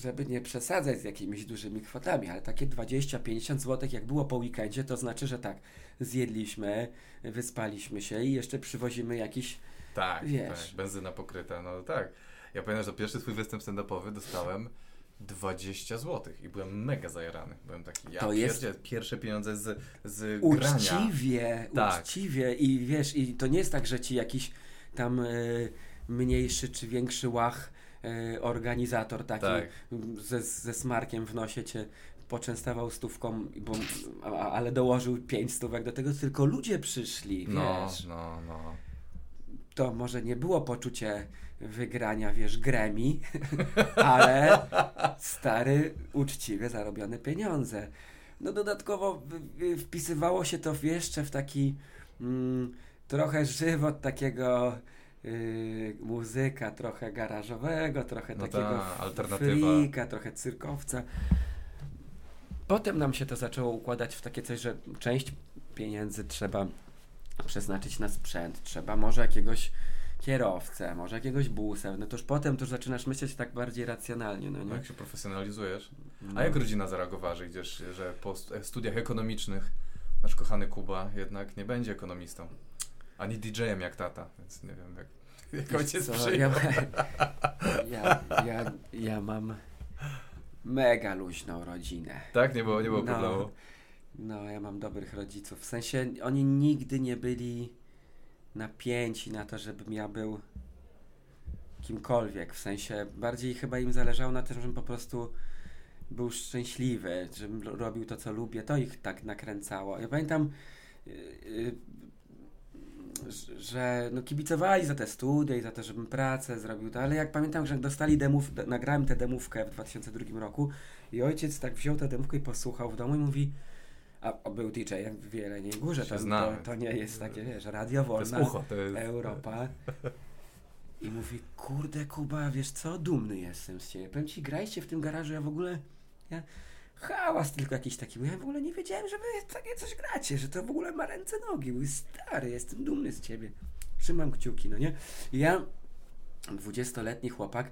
żeby nie przesadzać z jakimiś dużymi kwotami, ale takie 20-50 zł jak było po weekendzie, to znaczy, że tak, zjedliśmy, wyspaliśmy się i jeszcze przywozimy jakiś, Tak, Wiesz. tak, benzyna pokryta, no tak. Ja pamiętam, że pierwszy swój występ stand-upowy dostałem 20 zł i byłem mega zajarany. Byłem taki, ja To jest- pierwsze pieniądze z, z grania. uczciwie, Tak. uczciwie i wiesz, i to nie jest tak, że ci jakiś tam y, mniejszy czy większy łach organizator taki Tak. ze, ze smarkiem w nosie cię poczęstował stówką, bo, ale dołożył pięć stówek do tego, tylko ludzie przyszli, No, wiesz. no, no. To może nie było poczucie wygrania, wiesz, gremi, ale stary, uczciwie zarobione pieniądze. No dodatkowo wpisywało się to jeszcze w taki mm, trochę żywot takiego yy, muzyka, trochę garażowego, trochę No takiego ta, trochę cyrkowca. Potem nam się to zaczęło układać w takie coś, że część pieniędzy trzeba przeznaczyć na sprzęt, trzeba może jakiegoś kierowcę, może jakiegoś busa, no to już potem to już zaczynasz myśleć tak bardziej racjonalnie, no nie? jak się profesjonalizujesz. No. A jak rodzina zareagowała, że idziesz, że po stu- studiach ekonomicznych nasz kochany Kuba jednak nie będzie ekonomistą. Ani DJ-em jak tata, więc nie wiem jak, jak ojciec co, ja, ja, ja, ja mam mega luźną rodzinę. Tak? Nie było, nie było No. problemu. No, ja mam dobrych rodziców. W sensie oni nigdy nie byli napięci na to, żebym ja był kimkolwiek. W sensie bardziej chyba im zależało na tym, żebym po prostu był szczęśliwy, żebym ro- robił to, co lubię. To ich tak nakręcało. Ja pamiętam, yy, yy, że- no kibicowali za te studia i za to, żebym pracę zrobił, to, ale jak pamiętam, że jak dostali demów, nagrałem tę demówkę w 2002 roku i ojciec tak wziął tę demówkę i posłuchał w domu i mówi a, a był DJ-em w Wieleniej Górze, to, to, to nie jest takie, wiesz, radio To wolna, ucho, to jest... Europa. I mówi, kurde Kuba, wiesz co, dumny jestem z ciebie. Powiem ci, grajcie w tym garażu, ja w ogóle, ja hałas tylko jakiś taki. Bo ja w ogóle nie wiedziałem, że wy takie coś gracie, że to w ogóle ma ręce, nogi. Mój stary, jestem dumny z ciebie. Trzymam kciuki, no nie? I ja, dwudziestoletni chłopak,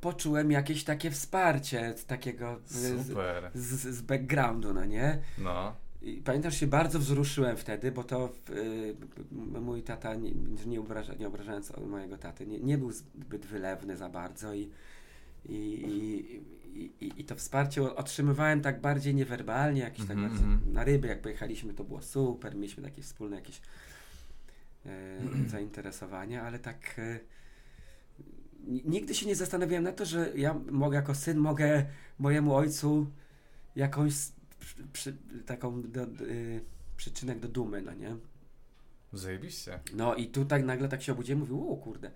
poczułem jakieś takie wsparcie z takiego, z, Super. z, z backgroundu, no nie? No. I pamiętam, że się bardzo wzruszyłem wtedy, bo to y, m- mój tata, nie, nie, obraża, nie obrażając mojego taty, nie, nie był zbyt wylewny za bardzo i, i, i, i, i to wsparcie otrzymywałem tak bardziej niewerbalnie, jakieś tak Mhm, mhm. na ryby jak pojechaliśmy to było super, mieliśmy takie wspólne jakieś e, zainteresowania, ale tak e, ni- nigdy się nie zastanawiałem na to, że ja mogę jako syn mogę mojemu ojcu jakąś przy, przy, taką do, do, y, przyczynek do dumy, no nie? Zajebiście. No i tu tak nagle tak się obudziłem, mówił, o kurde.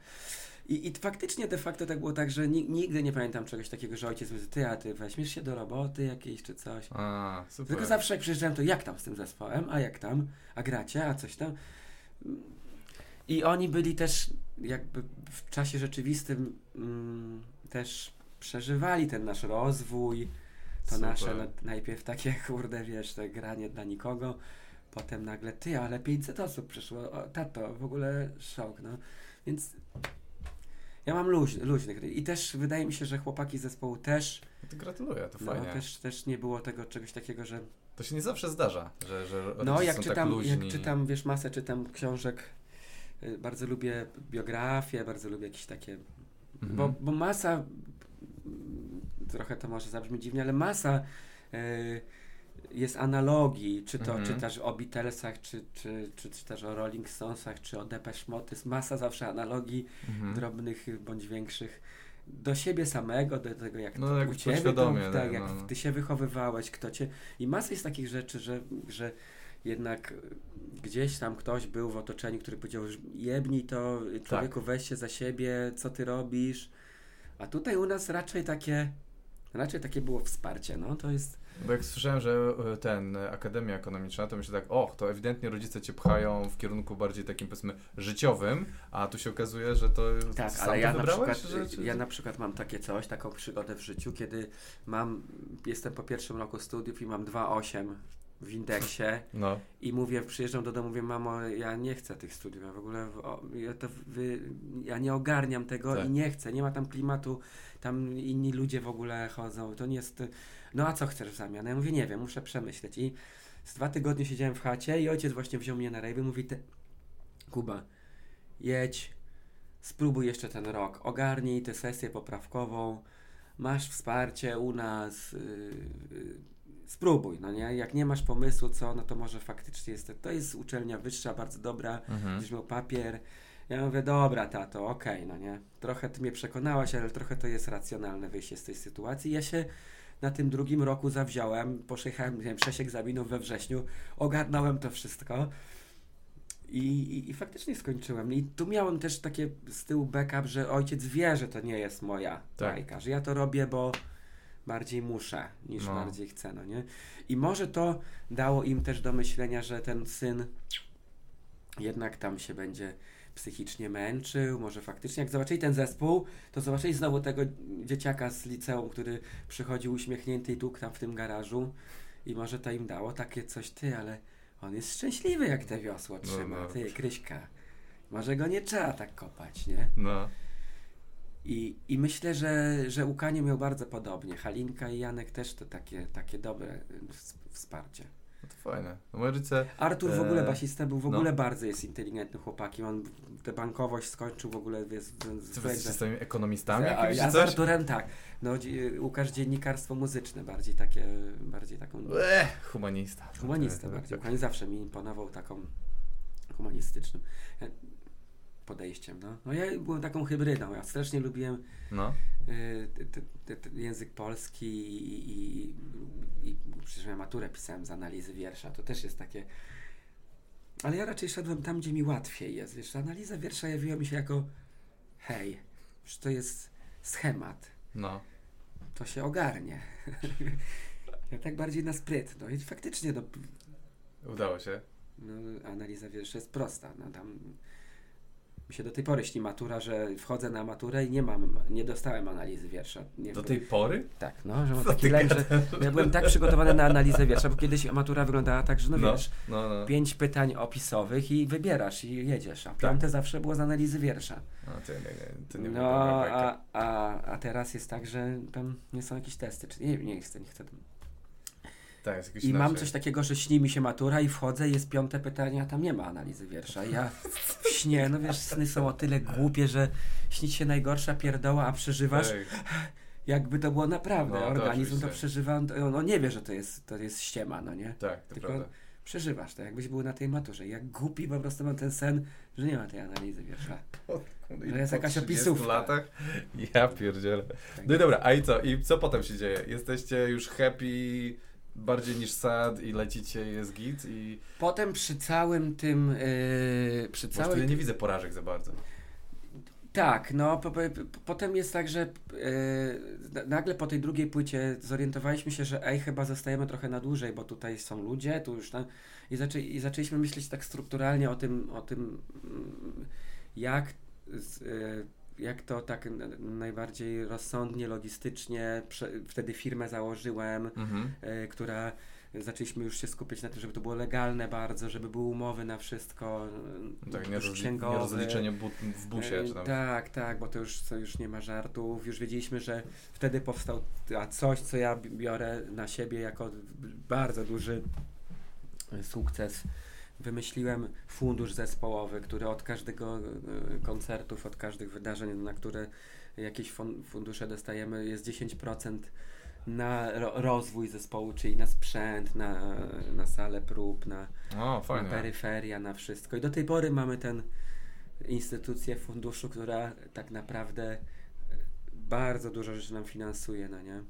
I, I faktycznie de facto tak było tak, że ni, nigdy nie pamiętam czegoś takiego, że ojciec mówi, ty, a ty weźmiesz się do roboty jakiejś czy coś. A, super. Tylko zawsze jak przyjeżdżałem, to jak tam z tym zespołem, a jak tam, a gracie, a coś tam. I oni byli też jakby w czasie rzeczywistym mm, też przeżywali ten nasz rozwój, to Super. nasze na, najpierw takie kurde, wiesz, te granie dla nikogo, potem nagle ty, ale 500 osób przyszło, o, tato, w ogóle szok, no. Więc ja mam luź, luźnych i też wydaje mi się, że chłopaki z zespołu też, No to gratuluję, to no, fajnie. też, też nie było tego czegoś takiego, że To się nie zawsze zdarza, że, że No, jak są czytam, tak jak czytam, wiesz, masę czytam książek, y, bardzo lubię biografię, bardzo lubię jakieś takie, Mhm. bo, bo masa, trochę to może zabrzmi dziwnie, ale masa y, jest analogii, czy to Mhm. czytasz o Beatlesach, czy, czy, czy czytasz o Rolling Stonesach, czy o Depeche Mode, jest masa zawsze analogii, Mhm. drobnych y, bądź większych, do siebie samego, do tego jak No, to jak u ciebie, tak, tak, jak no. ty się wychowywałeś, kto cię... I masa jest takich rzeczy, że, że jednak gdzieś tam ktoś był w otoczeniu, który powiedział, że jebnij to, człowieku Tak. weź się za siebie, co ty robisz. A tutaj u nas raczej takie, raczej takie było wsparcie, no to jest... Bo jak słyszałem, że e, ten, e, Akademia Ekonomiczna, to myślę tak, och, to ewidentnie rodzice cię pchają w kierunku bardziej takim, powiedzmy, życiowym, a tu się okazuje, że to Tak, ale ja na, przykład, że, czy, ja na przykład mam takie coś, taką przygodę w życiu, kiedy mam, jestem po pierwszym roku studiów i mam 2,8 w indeksie No, i mówię, przyjeżdżam do domu, mówię, mamo, ja nie chcę tych studiów, ja w ogóle, o, ja, to wy, ja nie ogarniam tego Tak. i nie chcę, nie ma tam klimatu, tam inni ludzie w ogóle chodzą, to nie jest, no a co chcesz w zamian? Ja mówię, nie wiem, muszę przemyśleć i z dwa tygodnie siedziałem w chacie i ojciec właśnie wziął mnie na rejwy, mówi, te, Kuba, jedź, spróbuj jeszcze ten rok, ogarnij tę sesję poprawkową, masz wsparcie u nas, yy, yy, spróbuj, no nie? Jak nie masz pomysłu, co, no to może faktycznie jest, to jest uczelnia wyższa, bardzo dobra, mhm. będziesz miał papier. Ja mówię, dobra, tato, okej, no nie? Trochę ty mnie przekonałaś, ale trochę to jest racjonalne wyjście z tej sytuacji. Ja się na tym drugim roku zawziąłem, poszejechałem, nie wiem, sześć egzaminów we wrześniu, ogarnąłem to wszystko i, i, i faktycznie skończyłem. I tu miałem też takie z tyłu backup, że ojciec wie, że to nie jest moja Tak. bajka, że ja to robię, bo bardziej muszę niż No. bardziej chcę, no nie? I może to dało im też do myślenia, że ten syn jednak tam się będzie psychicznie męczył, może faktycznie jak zobaczyli ten zespół, to zobaczyli znowu tego dzieciaka z liceum, który przychodził uśmiechnięty i tukł tam w tym garażu i może to im dało takie coś, ty, ale on jest szczęśliwy jak te wiosło No, trzyma, no. ty, Kryśka. Może go nie trzeba tak kopać, nie? no. I, i myślę, że, że Łukanie miał bardzo podobnie. Halinka i Janek też to takie, takie dobre ws- wsparcie. No to fajne. No, moi rodzice, Artur w ogóle, Eee, basista, był w no. ogóle bardzo jest inteligentnym chłopakiem. On tę bankowość skończył w ogóle z, z, jesteście z tymi z, ekonomistami a, jakimiś, ja czy z? Arturem tak. No, dzi- Łukasz dziennikarstwo muzyczne, bardziej takie, bardziej taką Ech, humanista. humanistę Tak, bardziej. tak. Łukań zawsze mi imponował taką humanistycznym e, podejściem. No. no ja byłem taką hybrydą. Ja strasznie lubiłem No, y, t- t- t- język polski i, i, i przecież ja maturę pisałem z analizy wiersza, to też jest takie ale ja raczej szedłem tam, gdzie mi łatwiej jest, wiesz, analiza wiersza jawiła mi się jako hej, że to jest schemat, no. to się ogarnie ja tak bardziej na spryt, no i faktycznie no, Udało się. no, analiza wiersza jest prosta, no tam Mi się do tej pory śni matura, że wchodzę na maturę i nie mam, nie dostałem analizy wiersza. Nie Do wiem. tej pory? Tak, no, że mam taki lęk, że ja byłem tak przygotowany na analizę wiersza, bo kiedyś matura wyglądała tak, że no, No, wiesz, no, no. pięć pytań opisowych i wybierasz i jedziesz, Tak. a piąte zawsze było z analizy wiersza. A, to nie, nie, no, a, a, a teraz jest tak, że tam nie są jakieś testy, czy nie, nie chcę, nie chcę. Tak, I mam inaczej. coś takiego, że śni mi się matura i wchodzę jest piąte pytanie, a tam nie ma analizy wiersza. Ja w śnie, no wiesz, sny są o tyle głupie, że śni ci się najgorsza pierdoła, a przeżywasz Tak. jakby to było naprawdę. No, to Organizm to, oczywiście. przeżywa, on, on, on nie wie, że to jest, to jest ściema, no nie? Tak, to Tylko prawda. przeżywasz to, jakbyś był na tej maturze. Jak głupi po prostu mam ten sen, że nie ma tej analizy wiersza. To jest jakaś 30 opisówka. latach? Ja pierdzielę. Tak. No i dobra, a i co? I co potem się dzieje? Jesteście już happy bardziej niż sad i lecicie jest git i... Potem przy całym tym, yy, przy Bo ja całej nie widzę porażek za bardzo. Tak, no po, po, potem jest tak, że na- nagle po tej drugiej płycie zorientowaliśmy się, że ej, chyba zostajemy trochę na dłużej, bo tutaj są ludzie, tu już tam i, zaczę, i zaczęliśmy myśleć tak strukturalnie o tym, o tym mm, jak, z, e, jak to tak najbardziej rozsądnie, logistycznie, wtedy firmę założyłem, Mhm. e, która zaczęliśmy już się skupiać na tym, żeby to było legalne bardzo, żeby były umowy na wszystko, No tak, już nie, rozli- nie rozliczenie bu- w busie, E, czy tam... Tak, tak, bo to już, to już nie ma żartów. Już wiedzieliśmy, że wtedy powstał a coś, co ja bi- biorę na siebie jako bardzo duży sukces. Wymyśliłem fundusz zespołowy, który od każdego e, koncertów, od każdych wydarzeń, na które jakieś fun- fundusze dostajemy, jest 10% na ro- rozwój zespołu, czyli na sprzęt, na, na salę prób, na, O, na peryferia, na wszystko. I do tej pory mamy ten instytucję funduszu, która tak naprawdę e, bardzo dużo rzeczy nam finansuje, no nie?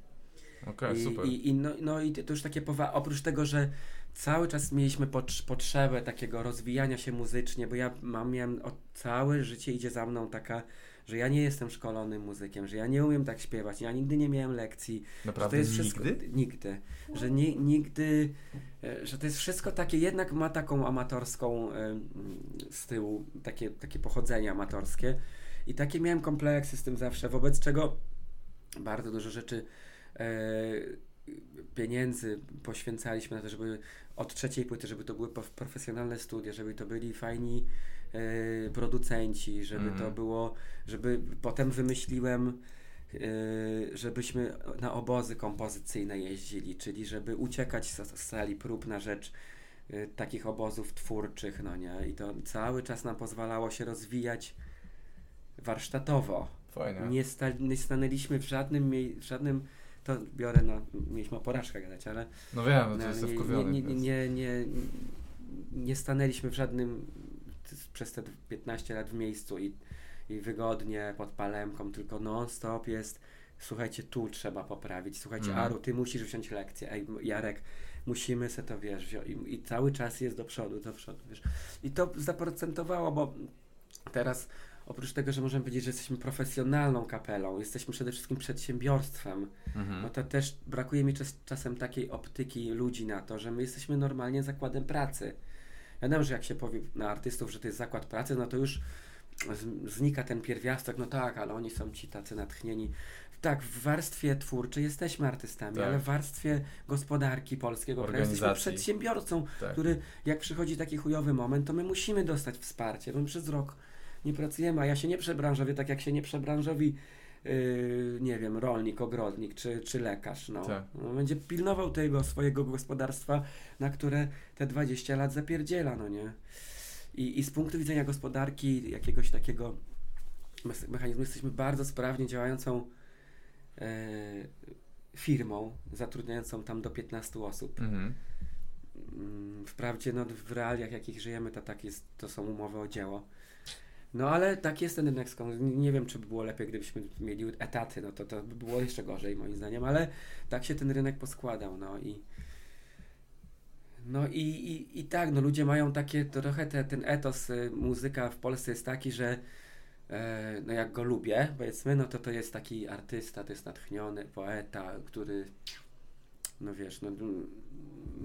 Okej, I, super. i, i, no, no i to już takie powa- oprócz tego, że cały czas mieliśmy pot- potrzebę takiego rozwijania się muzycznie, bo ja mam, miałem o, całe życie idzie za mną taka, że ja nie jestem szkolonym muzykiem, że ja nie umiem tak śpiewać, ja nigdy nie miałem lekcji, że Naprawdę to jest wszystko, nigdy? Nigdy. Że ni, nigdy, e, że to jest wszystko takie, jednak ma taką amatorską z tyłu, takie, takie pochodzenie amatorskie. I takie miałem kompleksy z tym zawsze, wobec czego bardzo dużo rzeczy e, pieniędzy poświęcaliśmy na to, żeby od trzeciej płyty, żeby to były profesjonalne studia, żeby to byli fajni e, producenci, żeby to Mhm. było, żeby potem wymyśliłem Yy, żebyśmy na obozy kompozycyjne jeździli, czyli żeby uciekać z, z sali prób na rzecz yy, takich obozów twórczych, no nie? I to cały czas nam pozwalało się rozwijać warsztatowo. Fajnie. Nie, sta, nie stanęliśmy w żadnym, w żadnym, to biorę, no, mieliśmy o porażkach gadać, ale No wiem, no no, to ale jestem nie, wkurwiony. nie, nie, nie, nie, nie stanęliśmy w żadnym przez te 15 lat w miejscu i, i wygodnie pod palemką, tylko non-stop jest słuchajcie, tu trzeba poprawić, słuchajcie, Mhm. Aru, ty musisz wziąć lekcję, ej, Jarek, musimy se to, wiesz, wziąć i, i cały czas jest do przodu, do przodu, wiesz. I to zaprocentowało, bo teraz oprócz tego, że możemy powiedzieć, że jesteśmy profesjonalną kapelą, jesteśmy przede wszystkim przedsiębiorstwem, Mhm. no to też brakuje mi czas, czasem takiej optyki ludzi na to, że my jesteśmy normalnie zakładem pracy. Wiadomo, że jak się powie na artystów, że to jest zakład pracy, no to już z, znika ten pierwiastek, no tak, ale oni są ci tacy natchnieni. Tak, w warstwie twórczej jesteśmy artystami, Tak. ale w warstwie gospodarki polskiego kraju jesteśmy przedsiębiorcą, Tak. który jak przychodzi taki chujowy moment, to my musimy dostać wsparcie, bo my przez rok nie pracujemy, a ja się nie przebranżowię tak jak się nie przebranżowi yy, nie wiem, rolnik, ogrodnik czy, czy lekarz. No. Tak. no. Będzie pilnował tego swojego gospodarstwa, na które te 20 lat zapierdziela, no nie? I, I z punktu widzenia gospodarki, jakiegoś takiego mechanizmu, jesteśmy bardzo sprawnie działającą e, firmą, zatrudniającą tam do 15 osób. Mhm. Mm, Wprawdzie no, w realiach, jakich żyjemy, to tak jest, to są umowy o dzieło. No ale tak jest ten rynek skąd. Nie wiem, czy by było lepiej, gdybyśmy mieli etaty, no to to by było jeszcze gorzej moim zdaniem, ale tak się ten rynek poskładał, no i no i, i, i tak, no ludzie mają takie, trochę te, ten etos y, muzyka w Polsce jest taki, że e, no jak go lubię, powiedzmy, no to to jest taki artysta, to jest natchniony poeta, który no wiesz, no,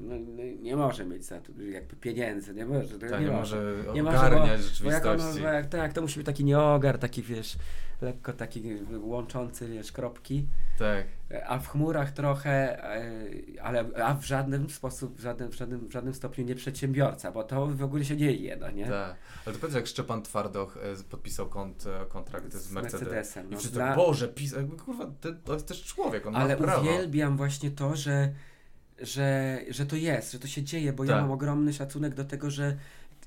no, no nie może mieć za to jakby pieniędzy, nie może. Tak, nie, nie może. Nie ogarniać Bo rzeczywistości. bo jak, tak, to musi być taki nieogar, taki wiesz, lekko taki łączący, wiesz, kropki. Tak. A w chmurach trochę, e, ale a w żadnym sposób, w żadnym, w żadnym, w żadnym stopniu nie przedsiębiorca, bo to w ogóle się nie je, no nie? Tak. Ale to powiedz, jak Szczepan Twardoch e, podpisał kont, e, kontrakt z, Z Mercedesem. Mercedesem, I no, wszyscy, dla- Boże, pis, kurwa, to, to jest też człowiek, on Ale ma prawo. uwielbiam właśnie to, że, że, że to jest, że to się dzieje, bo ja Tak. mam ogromny szacunek do tego, że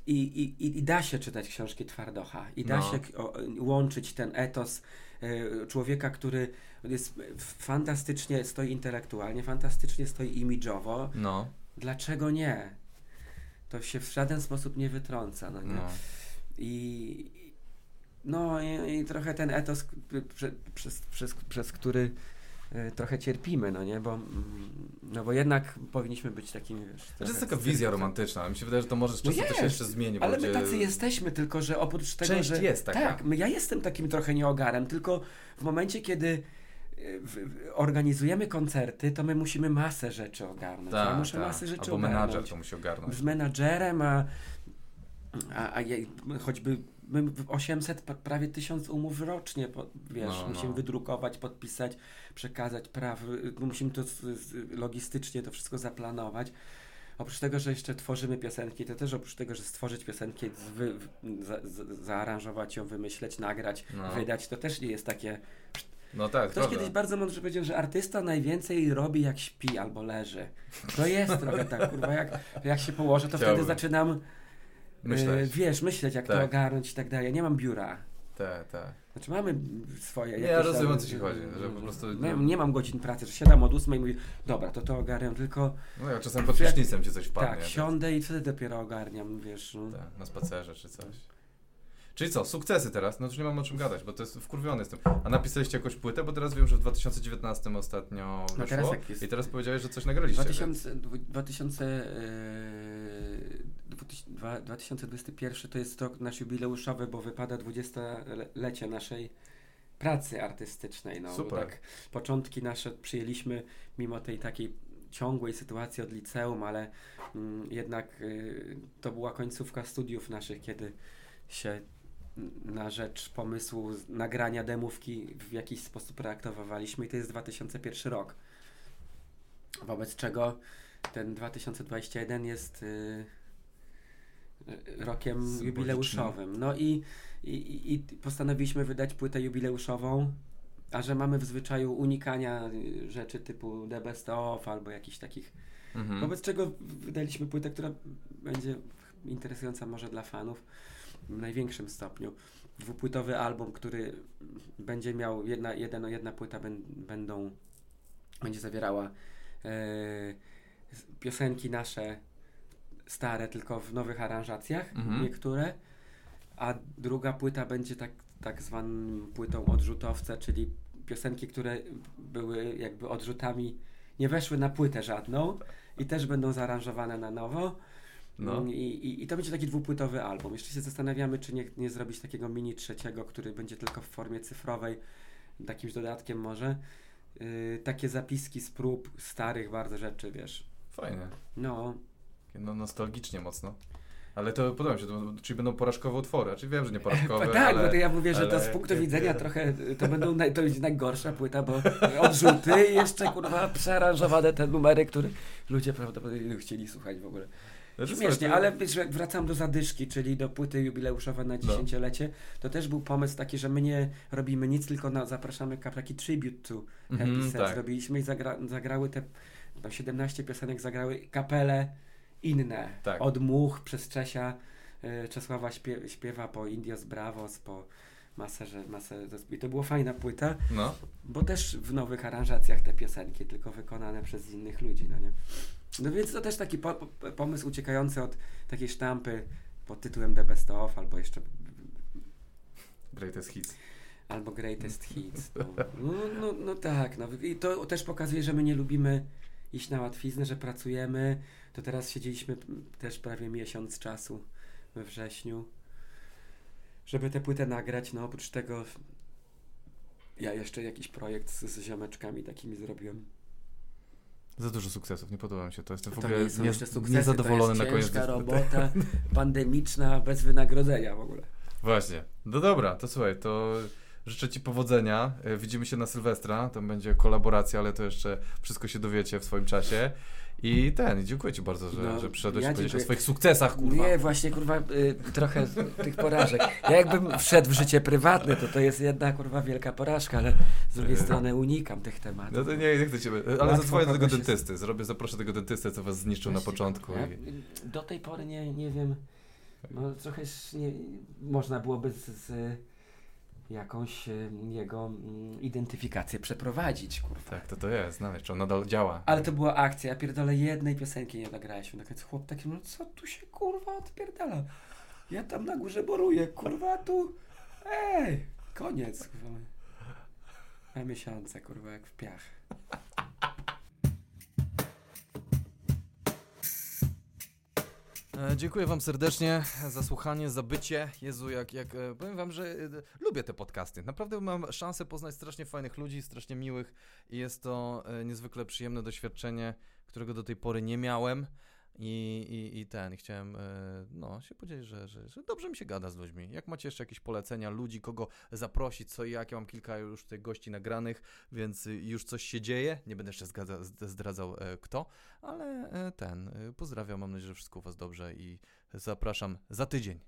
i, i, i- da się czytać książki Twardocha i da No. się o, łączyć ten etos e, człowieka, który jest fantastycznie stoi intelektualnie, fantastycznie stoi imidżowo. No, Dlaczego nie? To się w żaden sposób nie wytrąca, no nie? no. I no i, i trochę ten etos, k- prze, przez, przez, przez który y, trochę cierpimy, no nie, bo mm, no bo jednak powinniśmy być takimi, wiesz... To jest taka wizja romantyczna, ale mi się wydaje, że to może z No czasem to się jeszcze zmieni. bo Ale my tacy jesteśmy, tylko że oprócz tego, Część że... jest taka. Tak, ja jestem takim trochę nieogarem, tylko w momencie, kiedy y, organizujemy koncerty, to my musimy masę rzeczy ogarnąć. ja Tak, muszę tak. masę rzeczy Albo ogarnąć menadżer to musi ogarnąć. z menadżerem, a, a, a choćby my w 800, pra- prawie 1000 umów rocznie, wiesz, No, musimy no. wydrukować, podpisać, przekazać praw, y, musimy to logistycznie to wszystko zaplanować. Oprócz tego, że jeszcze tworzymy piosenki, to też oprócz tego, że stworzyć piosenkę, z- wy, za, za, zaaranżować ją, wymyśleć, nagrać, No. wydać, to też nie jest takie... No tak, Ktoś kiedyś bardzo mądrze powiedział, że artysta najwięcej robi jak śpi albo leży. To jest trochę tak, kurwa, jak, jak się położę, to Chciałbym. wtedy zaczynam Myśleć. E, wiesz, myśleć jak to Tak. ogarnąć i tak dalej. Nie mam biura. Tak, tak. Znaczy mamy swoje. Nie, ja rozumiem, o co ci chodzi, że po prostu Nie, nie- mam godzin pracy, że siadam od 8 i mówię, dobra, to to ogarniam, tylko No ja czasem pod prysznicem ci coś wpadnie. tak, więc- siądę i wtedy dopiero ogarniam, wiesz. No. Tak, na spacerze czy coś. Czyli co, sukcesy teraz? No to już nie mam o czym gadać, bo to jest wkurwiony jestem. A napisaliście jakąś płytę, bo teraz wiem, że w 2019 ostatnio wyszło. No teraz jak jest- I teraz powiedziałeś, że coś nagraliście. 2000, dwu- 2000, e, dwutyś- dwa- 2021 to jest rok nasz jubileuszowy, bo wypada 20-lecie naszej pracy artystycznej. No, Super. Tak, początki nasze przyjęliśmy mimo tej takiej ciągłej sytuacji od liceum, ale mm, jednak y, to była końcówka studiów naszych, kiedy się na rzecz pomysłu nagrania demówki w jakiś sposób reaktowaliśmy i to jest 2001 rok. Wobec czego ten 2021 jest y, rokiem jubileuszowym. No i, i, i- postanowiliśmy wydać płytę jubileuszową, a że mamy w zwyczaju unikania y, rzeczy typu The Best Of albo jakichś takich. Mhm. Wobec czego wydaliśmy płytę, która będzie interesująca może dla fanów w największym stopniu. Dwupłytowy album, który będzie miał jedna, jeden, jedna płyta ben, będą, będzie zawierała e, piosenki nasze stare, tylko w nowych aranżacjach, Mhm. niektóre, a druga płyta będzie tak, tak zwaną płytą odrzutowca, czyli piosenki, które były jakby odrzutami, nie weszły na płytę żadną i też będą zaaranżowane na nowo. No. Mm, I, i, I to będzie taki dwupłytowy album. Jeszcze się zastanawiamy, czy nie, nie zrobić takiego mini trzeciego, który będzie tylko w formie cyfrowej, takimś dodatkiem może. Yy, takie zapiski z prób starych bardzo rzeczy, wiesz. Fajnie. No, No nostalgicznie mocno. Ale to podoba mi się, to, czyli będą porażkowe utwory. Czyli wiem, że nie porażkowe, tak, ale... bo to ja mówię, że to z punktu widzenia trochę, to będą naj, to będzie najgorsza płyta, bo odrzuty i jeszcze kurwa przearanżowane te numery, które ludzie prawdopodobnie nie chcieli słuchać w ogóle. Znaczy, Śmiesznie, to- ale wiesz, jak wracam do zadyszki, czyli do płyty jubileuszowej na No. dziesięciolecie, to też był pomysł taki, że my nie robimy nic, tylko na, zapraszamy taki tribute to Happy Mhm, Set. tak. Zrobiliśmy i zagra, zagrały te, tam 17 piosenek zagrały kapele inne. Tak. Od Much przez Czesia, y, Czesława śpie, śpiewa po Indios Bravos, po masę, że, masę. I to była fajna płyta, No, bo też w nowych aranżacjach te piosenki, tylko wykonane przez innych ludzi, no nie? No więc to też taki po, po, pomysł uciekający od takiej sztampy pod tytułem The Best Of, albo jeszcze greatest hits. albo Greatest Hits. No, no, no, no tak, no i to też pokazuje, że my nie lubimy iść na łatwiznę, że pracujemy. To teraz siedzieliśmy też prawie miesiąc czasu we wrześniu, żeby tę płytę nagrać. No oprócz tego ja jeszcze jakiś projekt z, z ziomeczkami takimi zrobiłem. Za dużo sukcesów, nie podoba mi się to. Jestem w ogóle nie nie, sukcesy, niezadowolony to na jest koniec. ciężka robota, pandemiczna, bez wynagrodzenia w ogóle. Właśnie. No dobra, to słuchaj, to życzę Ci powodzenia. E, Widzimy się na Sylwestra, tam będzie kolaboracja, ale to jeszcze wszystko się dowiecie w swoim czasie. I ten, dziękuję Ci bardzo, że, No, że przyszedłeś ja powiedzieć o swoich sukcesach, kurwa. Nie, właśnie kurwa, y, trochę tych porażek. Ja jakbym wszedł w życie prywatne, to to jest jedna kurwa wielka porażka, ale z drugiej Yy. strony unikam tych tematów. No to nie, nie chcę Cię, ale zadzwonię do tego dentysty. Zrobię, zaproszę tego dentystę, co Was zniszczył na Właśnie, początku. Ja I... do tej pory nie, nie wiem, no trochę nie, można byłoby z, z jakąś jego mm, identyfikację przeprowadzić, kurwa. Tak, to to jest, znaleźć, czy on nadal działa. Ale to była akcja, ja pierdolę jednej piosenki nie nagraliśmy. Na końcu chłop taki, no co tu się kurwa odpierdala? Ja tam na górze boruję, kurwa tu, ej, koniec, kurwa. Na miesiące, kurwa, jak w piach. E, Dziękuję Wam serdecznie za słuchanie, za bycie. Jezu, jak, jak e, powiem Wam, że e, lubię te podcasty. Naprawdę mam szansę poznać strasznie fajnych ludzi, strasznie miłych i jest to niezwykle przyjemne doświadczenie, którego do tej pory nie miałem. I, i, i ten, chciałem e, no, się podzielić, że, że, że dobrze mi się gada z ludźmi. Jak macie jeszcze jakieś polecenia ludzi, kogo zaprosić, co i jak, ja mam kilka już tutaj gości nagranych, więc już coś się dzieje. Nie będę jeszcze zgadza, zd- zdradzał e, kto, ale e, ten, pozdrawiam, mam nadzieję, że wszystko u Was dobrze i zapraszam za tydzień.